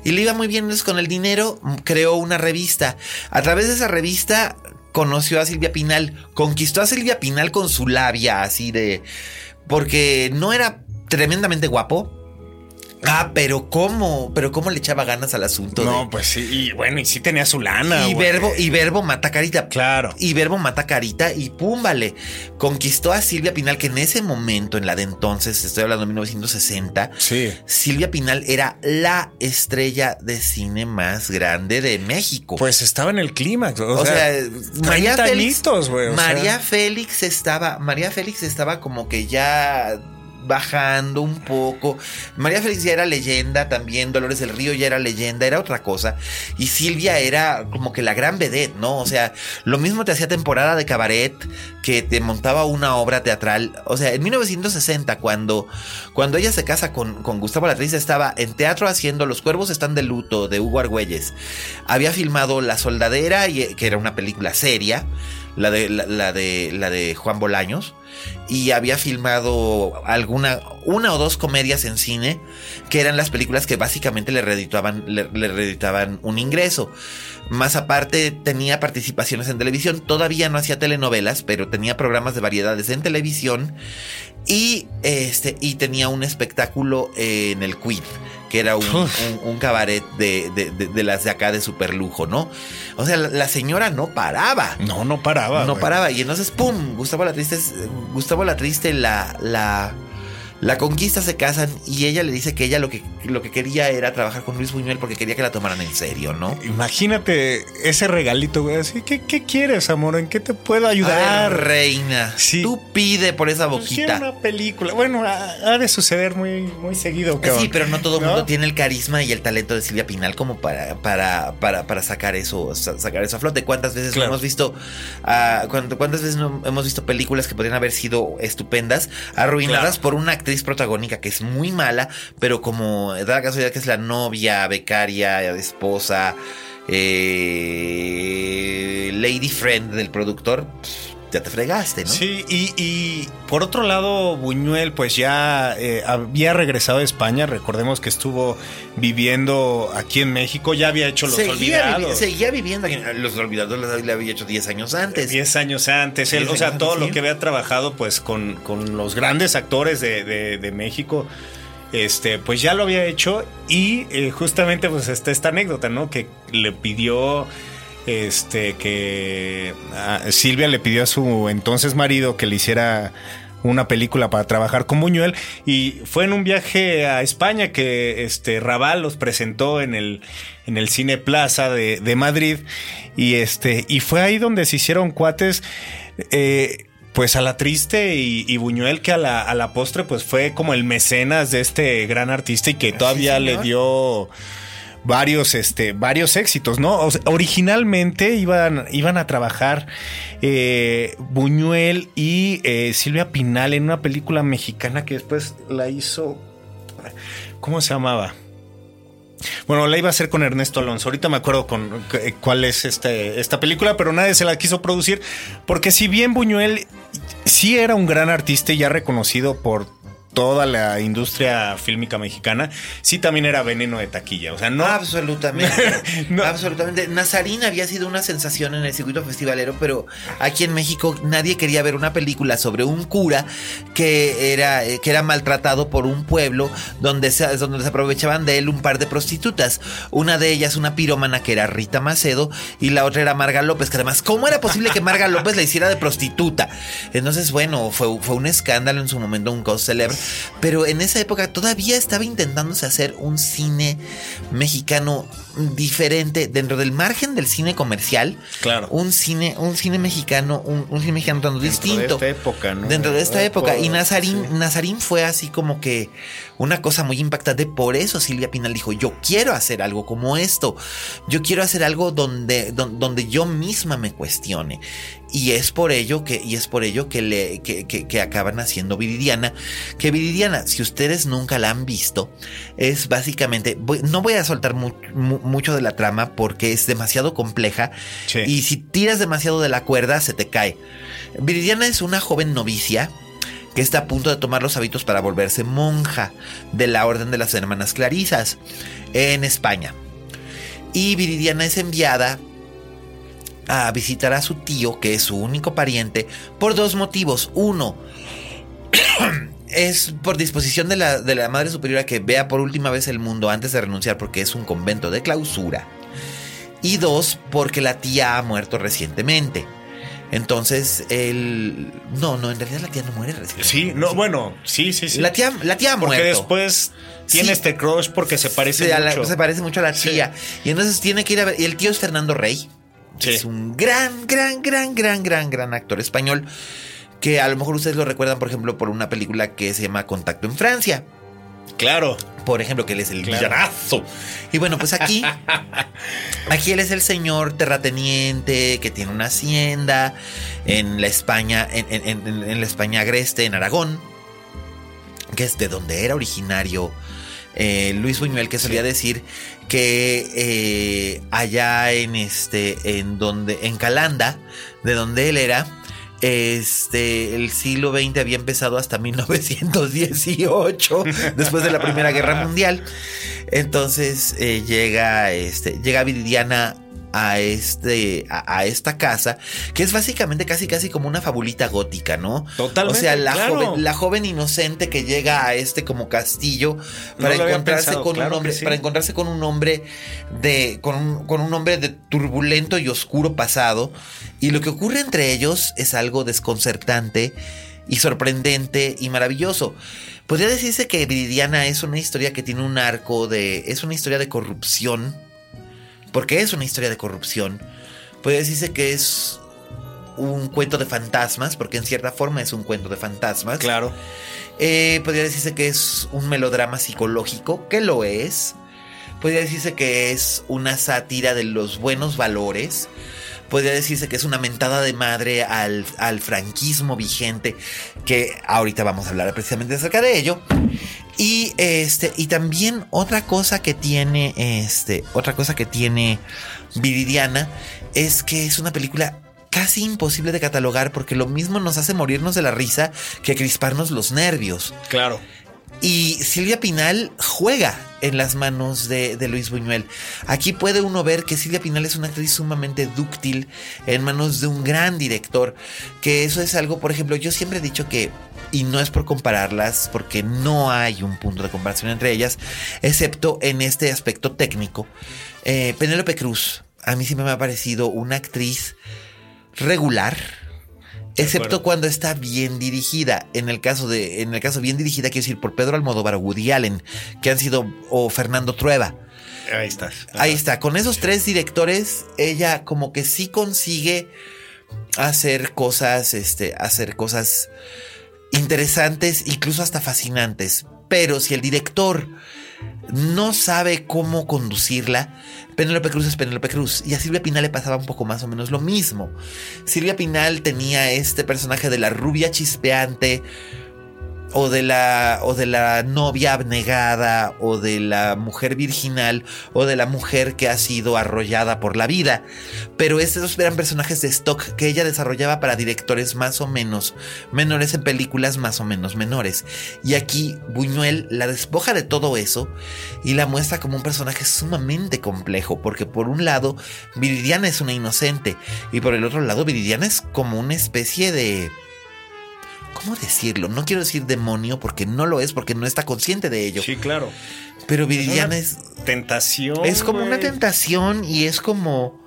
Y le iba muy bien entonces con el dinero, creó una revista. A través de esa revista conoció a Silvia Pinal, conquistó a Silvia Pinal con su labia así de... Porque no era tremendamente guapo, Ah, pero cómo, pero cómo le echaba ganas al asunto. No, pues sí, y bueno, y sí tenía su lana. Y güey. verbo, y verbo mata carita. Claro. Y verbo mata carita y pum, vale. Conquistó a Silvia Pinal, que en ese momento, en la de entonces, estoy hablando de 1960, Sí. Silvia Pinal era la estrella de cine más grande de México. Pues estaba en el clímax. O, O sea, María 30 Félix, güey, o María sea. Félix estaba, María Félix estaba como que ya bajando un poco. María Félix ya era leyenda también, Dolores del Río ya era leyenda, era otra cosa. Y Silvia era como que la gran vedette, ¿no? O sea, lo mismo te hacía temporada de cabaret que te montaba una obra teatral. O sea, en 1960, cuando, cuando ella se casa con, con Gustavo Latriz, estaba en teatro haciendo Los Cuervos están de luto de Hugo Argüelles. Había filmado La Soldadera, y- que era una película seria, la de, la, la de, la de Juan Bolaños, y había filmado alguna, una o dos comedias en cine, que eran las películas que básicamente le redituaban, le, redituaban un ingreso. Más aparte tenía participaciones en televisión, todavía no hacía telenovelas, pero tenía programas de variedades en televisión y este y tenía un espectáculo en el Quid, que era un, un- un cabaret de, de- de- de las de acá de super lujo, ¿no? O sea, la, la señora no paraba. No, no paraba. No güey. paraba. Y entonces, ¡pum! Gustavo la Triste, es- Gustavo la Triste la, la, la conquista, se casan y ella le dice que ella lo que, lo que quería era trabajar con Luis Buñuel porque quería que la tomaran en serio, ¿no? Imagínate ese regalito, güey. Así, ¿qué, ¿Qué quieres, amor? ¿En qué te puedo ayudar? Ay, reina, Sí. tú pide por esa Pues quiero boquita. una película. Bueno, ha, ha de suceder muy, muy seguido, cabrón. Sí, pero no todo el ¿No? mundo tiene el carisma y el talento de Silvia Pinal como para, para, para, para sacar eso, sa- sacar eso a flote. ¿Cuántas veces no Claro. hemos visto, ah, cuántas veces no hemos visto películas que podrían haber sido estupendas, arruinadas Claro. por una actriz protagónica que es muy mala, pero como da la casualidad que es la novia, becaria, esposa, eh, lady friend del productor, ya te fregaste, ¿no? Sí, y, y por otro lado, Buñuel, pues ya eh, había regresado a España. Recordemos que estuvo viviendo aquí en México, ya había hecho Los Seguía, vivi- Olvidados. seguía viviendo aquí. Los olvidados le había hecho 10 años antes. 10 años antes, él, 10 o sea, todo lo que había trabajado pues con, con los grandes actores de, de- de México, este, pues ya lo había hecho y eh, justamente pues está esta anécdota, ¿no? Que le pidió, este, que a- Silvia le pidió a su entonces marido que le hiciera una película para trabajar con Buñuel y fue en un viaje a España que este Raval los presentó en el en el Cine Plaza de, de Madrid y este y fue ahí donde se hicieron cuates eh, pues a la triste y, y Buñuel que a la, a la postre pues fue como el mecenas de este gran artista y que todavía le dio varios, este, varios éxitos, ¿no? Originalmente iban, iban a trabajar eh, Buñuel y eh, Silvia Pinal en una película mexicana que después la hizo. ¿Cómo se llamaba? Bueno, la iba a hacer con Ernesto Alonso. Ahorita me acuerdo con eh, cuál es este, esta película, pero nadie se la quiso producir. Porque si bien Buñuel sí era un gran artista y ya reconocido por toda la industria fílmica mexicana, sí también era veneno de taquilla. O sea, no. Absolutamente. No. Absolutamente. Nazarín había sido una sensación en el circuito festivalero, pero aquí en México nadie quería ver una película sobre un cura que era, eh, que era maltratado por un pueblo donde se, donde se aprovechaban de él un par de prostitutas. Una de ellas, una pirómana que era Rita Macedo, y la otra era Marga López, que además, ¿cómo era posible que Marga López la hiciera de prostituta? Entonces, bueno, fue, fue un escándalo en su momento, un cause célebre. Pero en esa época todavía estaba intentándose hacer un cine mexicano diferente dentro del margen del cine comercial. Claro. Un cine, un cine mexicano, un, un cine mexicano tanto Dentro distinto. de esta época, ¿no? Dentro de esta época. Y Nazarín, sí. Nazarín fue así como que una cosa muy impactante. Por eso Silvia Pinal dijo: Yo quiero hacer algo como esto. Yo quiero hacer algo donde, don- donde yo misma me cuestione. Y es por ello que, y es por ello que le, que, que- que acaban haciendo Viridiana. Que Viridiana, si ustedes nunca la han visto, es básicamente. voy- no voy a soltar mu- mu- mucho de la trama porque es demasiado compleja. Sí. Y si tiras demasiado de la cuerda, se te cae. Viridiana es una joven novicia que está a punto de tomar los hábitos para volverse monja de la Orden de las Hermanas Clarisas en España. Y Viridiana es enviada a visitar a su tío, que es su único pariente, por dos motivos. Uno, es por disposición de la, de la Madre Superiora que vea por última vez el mundo antes de renunciar porque es un convento de clausura. Y dos, porque la tía ha muerto recientemente. Entonces, él. No, no, en realidad la tía no muere recientemente. Sí, no, bueno, sí, sí, sí. La tía, la tía porque muerto. después tiene Sí. este crush porque se parece Sí, a la- mucho. se parece mucho a la Sí. tía. Y entonces tiene que ir a ver. Y el tío es Fernando Rey. Es un gran, gran, gran, gran, gran, gran actor español. Que a lo mejor ustedes lo recuerdan, por ejemplo, por una película que se llama Contacto en Francia. Claro. Por ejemplo, que él es el Claro. villanazo. Y bueno, pues aquí. aquí él es el señor terrateniente que tiene una hacienda en la España. En, en- en- en la España agreste, en Aragón. Que es de donde era originario. eh, Luis Buñuel, que solía decir que eh, allá en este. en donde. en Calanda, de donde él era. Este, el siglo XX había empezado hasta 1918, después de la Primera Guerra Mundial. Entonces eh, llega, este, llega Viridiana a este a, a esta casa que es básicamente casi casi como una fabulita gótica, ¿no? Totalmente, O sea, la claro. joven la joven inocente que llega a este como castillo para encontrarse pensado, con claro un hombre sí. para encontrarse con un hombre de con un, con un hombre de turbulento y oscuro pasado y lo que ocurre entre ellos es algo desconcertante y sorprendente y maravilloso. Podría decirse que Viridiana es una historia que tiene un arco de es una historia de corrupción porque es una historia de corrupción. Puede decirse que es un cuento de fantasmas, porque en cierta forma es un cuento de fantasmas. Claro. Eh, podría decirse que es un melodrama psicológico, que lo es. Podría decirse que es una sátira de los buenos valores. Podría decirse que es una mentada de madre al, al franquismo vigente, que ahorita vamos a hablar precisamente acerca de ello. Y este, y también otra cosa que tiene, este, otra cosa que tiene Viridiana es que es una película casi imposible de catalogar porque lo mismo nos hace morirnos de la risa que crisparnos los nervios. Claro. Y Silvia Pinal juega en las manos de, Luis Buñuel. Aquí puede uno ver que Silvia Pinal es una actriz sumamente dúctil en manos de un gran director. Que eso es algo, por ejemplo, yo siempre he dicho que, y no es por compararlas, porque no hay un punto de comparación entre ellas, excepto en este aspecto técnico. Eh, Penélope Cruz, a mí siempre me ha parecido una actriz regular. Excepto cuando está bien dirigida. En el caso de, en el caso bien dirigida, quiero decir, por Pedro Almodóvar o Woody Allen, que han sido, o Fernando Trueba. Ahí estás. Ahí está, con esos tres directores, ella como que sí consigue hacer cosas, este, hacer cosas interesantes, incluso hasta fascinantes. Pero si el director no sabe cómo conducirla, Penélope Cruz es Penélope Cruz. Y a Silvia Pinal le pasaba un poco más o menos lo mismo. Silvia Pinal tenía este personaje de la rubia chispeante, o de la o de la novia abnegada o de la mujer virginal o de la mujer que ha sido arrollada por la vida. Pero estos eran personajes de stock que ella desarrollaba para directores más o menos menores en películas más o menos menores. Y aquí Buñuel la despoja de todo eso y la muestra como un personaje sumamente complejo porque por un lado Viridiana es una inocente y por el otro lado Viridiana es como una especie de ¿Cómo decirlo? No quiero decir demonio porque no lo es, porque no está consciente de ello. Sí, claro. Pero Viridiana es, Tentación. es como una tentación y es como...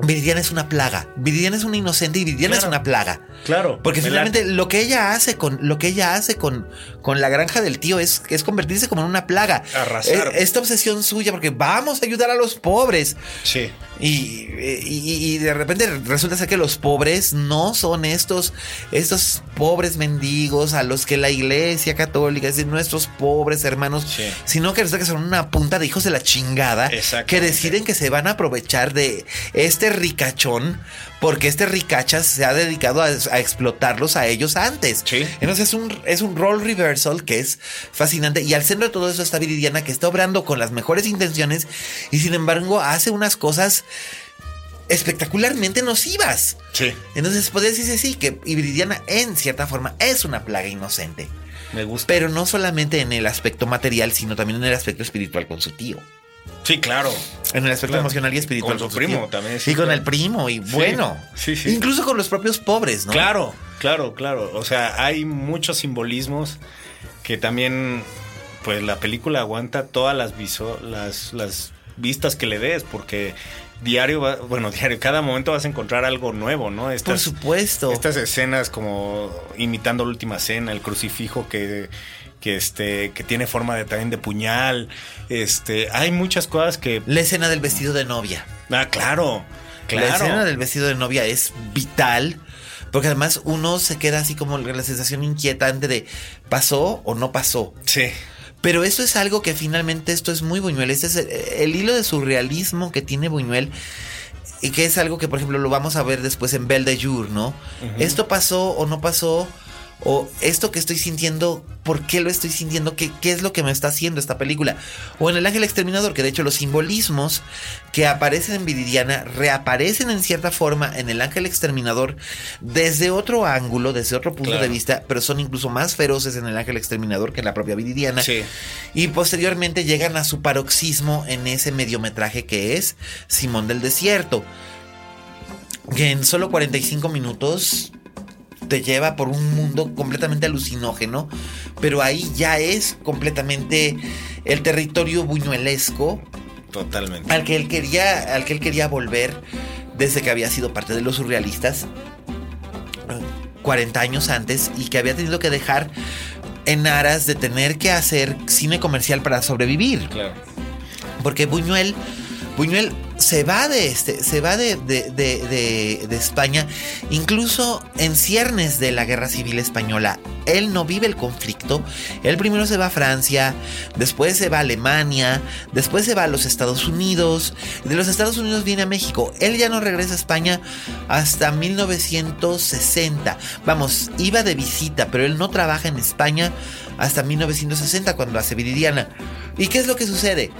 Viridiana es una plaga. Viridiana es una inocente y Viridiana Claro. es una plaga. Claro. Porque me finalmente lo que ella hace con lo que ella hace con, con la granja del tío es, es convertirse como en una plaga. Arrasar. Eh, Esta obsesión suya porque vamos a ayudar a los pobres. Sí. Y, y- y de repente resulta ser que los pobres no son estos, estos pobres mendigos a los que la iglesia católica, es decir, nuestros pobres hermanos, Sí. sino que resulta que son una punta de hijos de la chingada que deciden que se van a aprovechar de este ricachón porque este ricachas se ha dedicado a, a explotarlos a ellos antes. Sí. Entonces es un, es un role reversal que es fascinante. Y al centro de todo eso está Viridiana, que está obrando con las mejores intenciones y sin embargo hace unas cosas espectacularmente nocivas. Sí. Entonces podría decirse sí, que Viridiana en cierta forma es una plaga inocente. Me gusta. Pero no solamente en el aspecto material, sino también en el aspecto espiritual con su tío. Sí, claro. En el aspecto Claro. emocional y espiritual. Con su tío. primo también, sí, y con claro. el primo, y bueno. sí, sí. Incluso con los propios pobres, ¿no? Claro, claro, claro. O sea, hay muchos simbolismos que también, pues la película aguanta todas las, viso- las, las vistas que le des, porque diario, va- bueno, diario, cada momento vas a encontrar algo nuevo, ¿no? Por supuesto. estas escenas como imitando la última cena, el crucifijo que, que este, que tiene forma de también de puñal, este, hay muchas cosas que, La escena del vestido de novia. ah, claro, claro. La escena del vestido de novia es vital. Porque además uno se queda así como la sensación inquietante de ¿pasó o no pasó? Sí. Pero eso es algo que finalmente esto es muy Buñuel. Este es el, el hilo de surrealismo que tiene Buñuel. Y que es algo que, por ejemplo, lo vamos a ver después en Belle de Jour, ¿no? Esto pasó o no pasó. O esto que estoy sintiendo, ¿por qué lo estoy sintiendo? ¿Qué, ¿Qué es lo que me está haciendo esta película? O en El Ángel Exterminador, que de hecho los simbolismos que aparecen en Viridiana reaparecen en cierta forma en El Ángel Exterminador desde otro ángulo, desde otro punto Claro. de vista, pero son incluso más feroces en El Ángel Exterminador que en la propia Viridiana. Sí. Y posteriormente llegan a su paroxismo en ese mediometraje que es Simón del Desierto. Que en solo 45 minutos te lleva por un mundo completamente alucinógeno. Pero ahí ya es completamente el territorio buñuelesco Totalmente. al que él quería, al que él quería volver desde que había sido parte de los surrealistas eh, 40 años antes y que había tenido que dejar en aras de tener que hacer cine comercial para sobrevivir. Claro. Porque Buñuel, Buñuel se va de este, se va de, de- de- de- España, incluso en ciernes de la guerra civil española. Él no vive el conflicto. Él primero se va a Francia, después se va a Alemania, después se va a los Estados Unidos. De los Estados Unidos viene a México. Él ya no regresa a España hasta 1960. Vamos, iba de visita, pero él no trabaja en España hasta 1960 cuando hace Viridiana. ¿Y qué es lo que sucede?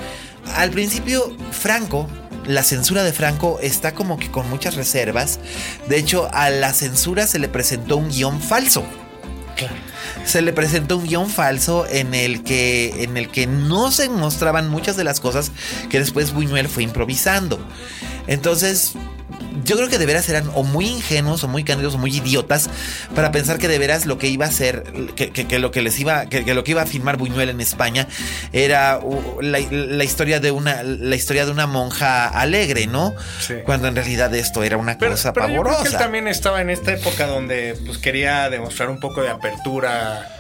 Al principio, Franco, la censura de Franco está como que con muchas reservas. De hecho, a la censura se le presentó un guion falso. Se le presentó un guion falso en el que en el que no se mostraban muchas de las cosas que después Buñuel fue improvisando. Entonces, yo creo que de veras eran o muy ingenuos o muy cándidos o muy idiotas para pensar que de veras lo que iba a ser, que, que- que lo que les iba, que, que lo que iba a filmar Buñuel en España era la, la historia de una, la historia de una monja alegre, ¿no? Sí. Cuando en realidad esto era una Pero, cosa pero yo creo que él pavorosa. también estaba en esta época donde pues quería demostrar un poco de apertura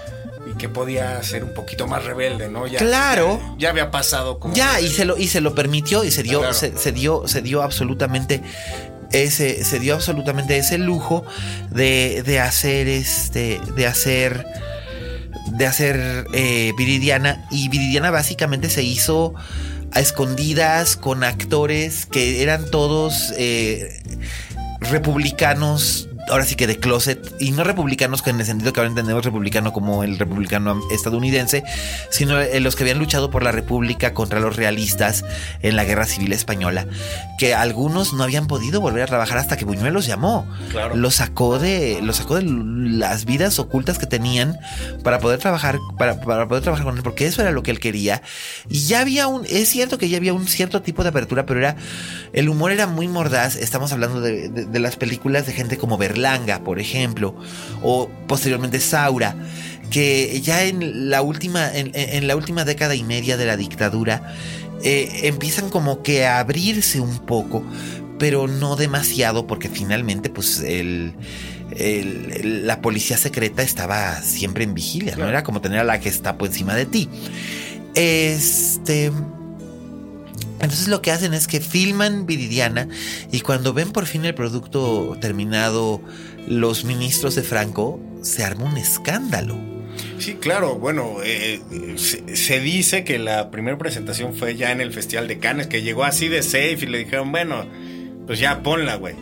y que podía ser un poquito más rebelde, ¿no? Ya, Claro. Ya, ya había pasado como Ya, y se lo, y se lo permitió y se dio, Claro. se, se dio, se dio absolutamente ese, se dio absolutamente ese lujo de, de hacer este, de hacer, de hacer eh, Viridiana. Y Viridiana básicamente se hizo a escondidas con actores que eran todos eh, republicanos. Ahora sí que de closet, y no republicanos que en el sentido que ahora entendemos republicano como el republicano estadounidense, sino eh, los que habían luchado por la república contra los realistas en la guerra civil española, que algunos no habían podido volver a trabajar hasta que Buñuel los llamó. Claro. Los sacó de, los sacó de las vidas ocultas que tenían para poder trabajar, para, para poder trabajar con él, porque eso era lo que él quería. Y ya había un, es cierto que ya había un cierto tipo de apertura, pero era, el humor era muy mordaz. Estamos hablando de, de- de las películas de gente como Berlanga, por ejemplo, o posteriormente Saura, que ya en la última, en, la última década y media de la dictadura, eh, empiezan como que a abrirse un poco, pero no demasiado, porque finalmente, pues, el- la policía secreta estaba siempre en vigilia, ¿no? Era como tener a la Gestapo encima de ti. Este. Entonces lo que hacen es que filman Viridiana y cuando ven por fin el producto terminado los ministros de Franco, se arma un escándalo. Sí, claro, bueno, eh, se, se dice que la primera presentación fue ya en el Festival de Cannes, que llegó así de safe y le dijeron, bueno, pues ya ponla, güey.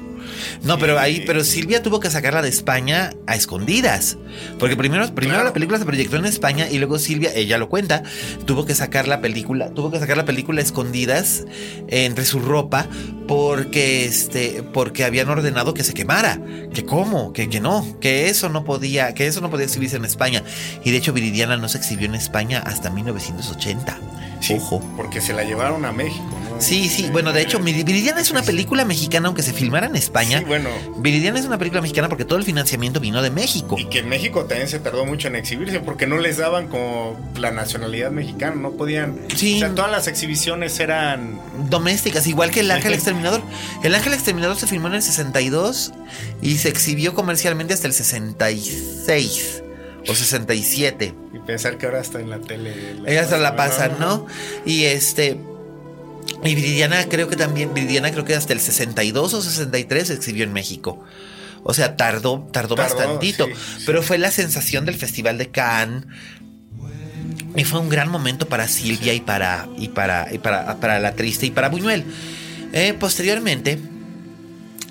No, pero ahí, pero Silvia tuvo que sacarla de España a escondidas. Porque primero, primero la película se proyectó en España y luego Silvia, ella lo cuenta, tuvo que sacar la película, tuvo que sacar la película a escondidas entre su ropa porque este, porque habían ordenado que se quemara. Que cómo, que, que no, que eso no podía, que eso no podía exhibirse en España. Y de hecho Viridiana no se exhibió en España hasta 1980. Ojo. Porque se la llevaron a México, ¿no? Sí, sí. Bueno, de hecho, Viridiana es una película mexicana, aunque se filmara en España. Sí, bueno. Viridiana es una película mexicana porque todo el financiamiento vino de México. Y que en México también se tardó mucho en exhibirse porque no les daban como la nacionalidad mexicana, no podían. Sí. O sea, todas las exhibiciones eran. Domésticas, igual que El Ángel Exterminador. El Ángel Exterminador se filmó en el 62 y se exhibió comercialmente hasta el 66 o 67. Y pensar que ahora está en la tele. Ella se la pasan, ¿no? Y este. Y Viridiana creo que también, Viridiana creo que hasta el 62 o 63 se exhibió en México. O sea, tardó, tardó, Tardó, bastantito. sí, sí. Pero fue la sensación del Festival de Cannes. Y fue un gran momento para Silvia y para, y para, y para, para La Triste y para Buñuel. Eh, posteriormente,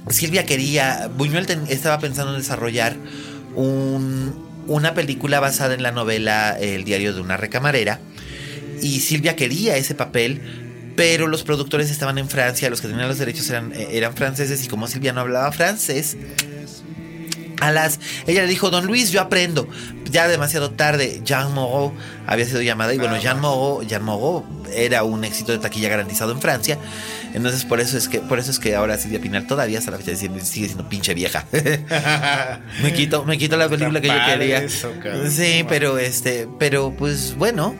Silvia quería, Buñuel ten- estaba pensando en desarrollar un- una película basada en la novela El diario de una recamarera. Y Silvia quería ese papel, pero los productores estaban en Francia, los que tenían los derechos eran, eh, eran franceses y como Silvia no hablaba francés, a las, ella le dijo, don Luis, yo aprendo. Ya demasiado tarde, Jean Moreau había sido llamada y bueno, Jean Moreau, Jean Moreau era un éxito de taquilla garantizado en Francia. Entonces por eso es que, por eso es que ahora Silvia Pinal todavía hasta la fecha sigue sigue siendo pinche vieja. me quito, me quito la película que yo quería. sí, pero este, pero pues bueno,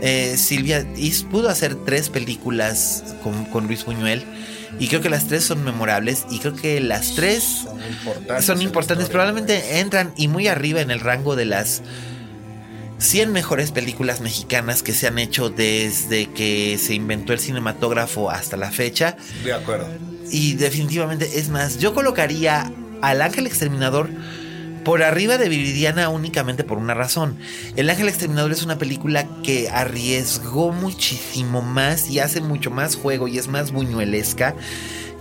eh, Silvia pudo hacer tres películas con, con Luis Buñuel. Y creo que las tres son memorables. Y creo que las tres Son importantes. son importantes. Probablemente entran y muy arriba en el rango de las 100 mejores películas mexicanas que se han hecho desde que se inventó el cinematógrafo hasta la fecha. De acuerdo. Y definitivamente, es más, yo colocaría al Ángel Exterminador por arriba de Viridiana únicamente por una razón. El Ángel Exterminador es una película que arriesgó muchísimo más y hace mucho más juego y es más buñuelesca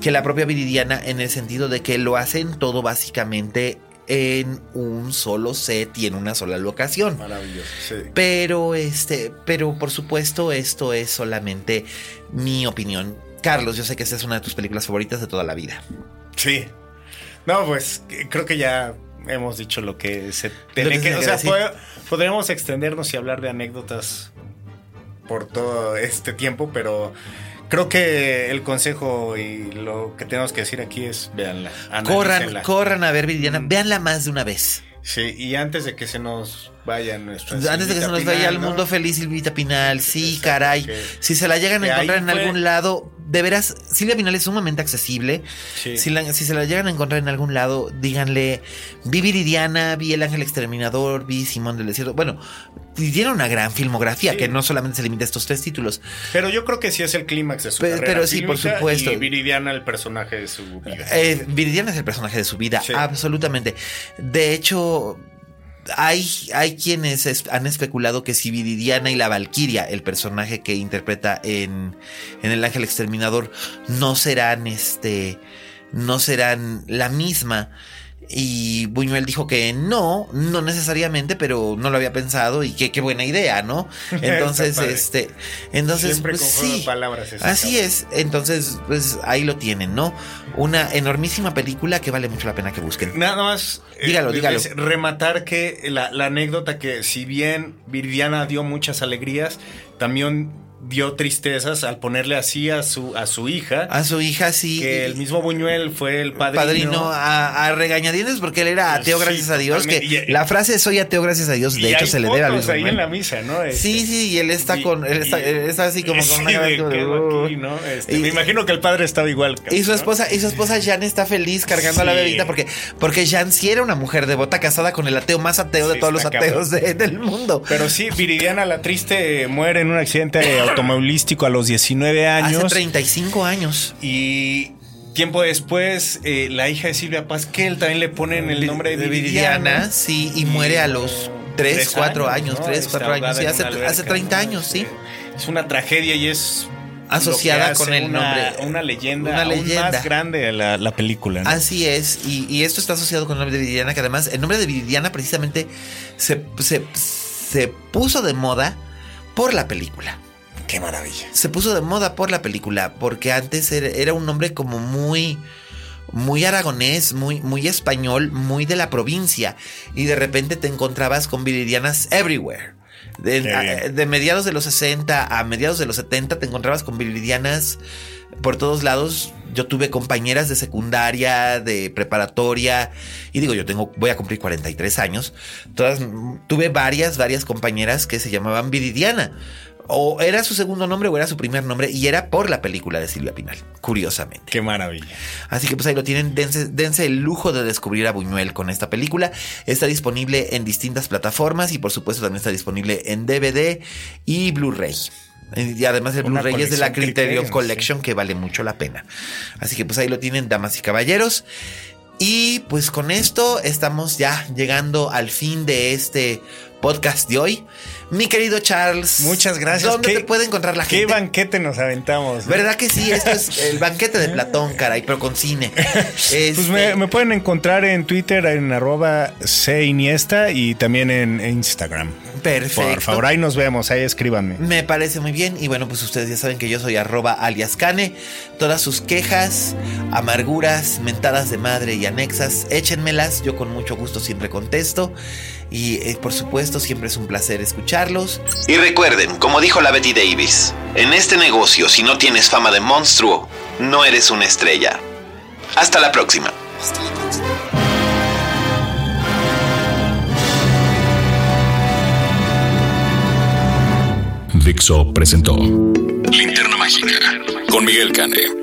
que la propia Viridiana en el sentido de que lo hacen todo básicamente en un solo set y en una sola locación. Maravilloso. Sí. Pero este, pero por supuesto esto es solamente mi opinión. Carlos, yo sé que esta es una de tus películas favoritas de toda la vida. Sí. No, pues creo que ya hemos dicho lo que se tiene que O sea, pod- podríamos extendernos y hablar de anécdotas por todo este tiempo, pero creo que el consejo y lo que tenemos que decir aquí es véanla. Corran, corran a ver Viridiana, Mm. véanla más de una vez. Sí, y antes de que se nos vaya nuestra. Antes de que se nos Pinal, vaya al ¿no? mundo feliz, Silvita Pinal. Sí, Exacto, caray. Si se la llegan a encontrar en fue- algún lado, de veras, Silvia Pinal es sumamente accesible. Sí. Si, la- si se la llegan a encontrar en algún lado, díganle, vi Viridiana, vi El Ángel Exterminador, vi Simón del Desierto. Bueno, tiene una gran filmografía Sí. que no solamente se limita a estos tres títulos. Pero yo creo que sí es el clímax de su Pe- carrera. pero sí, por supuesto. Y Viridiana, el personaje de su vida. Eh, Viridiana es el personaje de su vida, Sí. absolutamente. De hecho, hay, hay quienes es- han especulado que si Viridiana y la Valquiria, el personaje que interpreta en, en El Ángel Exterminador, no serán este. no serán la misma. Y Buñuel dijo que no, no necesariamente, pero no lo había pensado y que qué buena idea, ¿no? Entonces, este, entonces, Siempre pues, sí. palabras Así cabrón. es, entonces, pues ahí lo tienen, ¿no? Una enormísima película que vale mucho la pena que busquen. Nada más. eh, Dígalo, es- dígalo. rematar que la, la anécdota que si bien Viridiana dio muchas alegrías, también dio tristezas al ponerle así a su, a su hija. A su hija sí. que el mismo Buñuel fue el padrino. padrino a, a regañadientes porque él era ateo, Sí, gracias a Dios. Que. Y- la frase soy ateo, gracias a Dios, de hecho se le debe a Luis ahí en la misa, ¿no? Este, Sí, sí, y él está y- con. Él está, y- él está así como con una de "Uh". aquí, ¿no? Este, me imagino que el padre estaba igual. Y su ¿no? esposa, y su esposa Jan está feliz cargando a la bebita porque, porque Jan sí era una mujer devota casada con el ateo más ateo de todos los ateos de- del mundo. Pero sí, Viridiana la triste muere en un accidente automovilístico a los 19 años. Hace 35 años. Y tiempo después, eh, la hija de Silvia Pasquel también le ponen el nombre de Viridiana. sí, y muere a los 3, Tres 4 años, ¿no? 3, Está 4 años, sí, hace, hace alberca, 30 ¿no? años, sí. Es una tragedia y es asociada que con el una, nombre. Una leyenda, Una aún leyenda. más grande la, la película. ¿no? Así es, y, y esto está asociado con el nombre de Viridiana, que además el nombre de Viridiana precisamente se, se, se puso de moda por la película. Qué maravilla. Se puso de moda por la película, porque antes era, un nombre como muy muy aragonés, muy, muy español, muy de la provincia. Y de repente te encontrabas con viridianas everywhere. De, mediados de los 60 a mediados de los 70 te encontrabas con viridianas por todos lados. Yo tuve compañeras de secundaria, de preparatoria, y digo, yo tengo, voy a cumplir 43 años. Todas, tuve varias, varias compañeras que se llamaban Viridiana. O era su segundo nombre o era su primer nombre, y era por la película de Silvia Pinal, curiosamente. Qué maravilla. Así que pues ahí lo tienen, dense, dense el lujo de descubrir a Buñuel con esta película. Está disponible en distintas plataformas y por supuesto también está disponible en DVD y Blu-ray. Y además el Blu-ray es de la Criterion, Collection que vale mucho la pena. Así que pues ahí lo tienen, damas y caballeros. Y pues con esto estamos ya llegando al fin de este podcast de hoy. Mi querido Charles. Muchas gracias. ¿Dónde ¿Qué- te puede encontrar la Qué gente? banquete nos aventamos. ¿Verdad que sí? Esto es el banquete de Platón, caray, pero con cine. Pues Este, me, me pueden encontrar en Twitter en arroba Iniesta y también en Instagram. Perfecto. Por favor, ahí nos vemos, ahí escríbanme. Me parece muy bien. Y bueno, pues ustedes ya saben que yo soy arroba alias Cane. Todas sus quejas, amarguras, mentadas de madre y anexas, échenmelas. Yo con mucho gusto siempre contesto. Y eh, por supuesto, siempre es un placer escucharlos. Y recuerden, como dijo la Betty Davis, en este negocio si no tienes fama de monstruo, no eres una estrella. Hasta la próxima. Dixo presentó Linterna Mágica con Miguel Cane.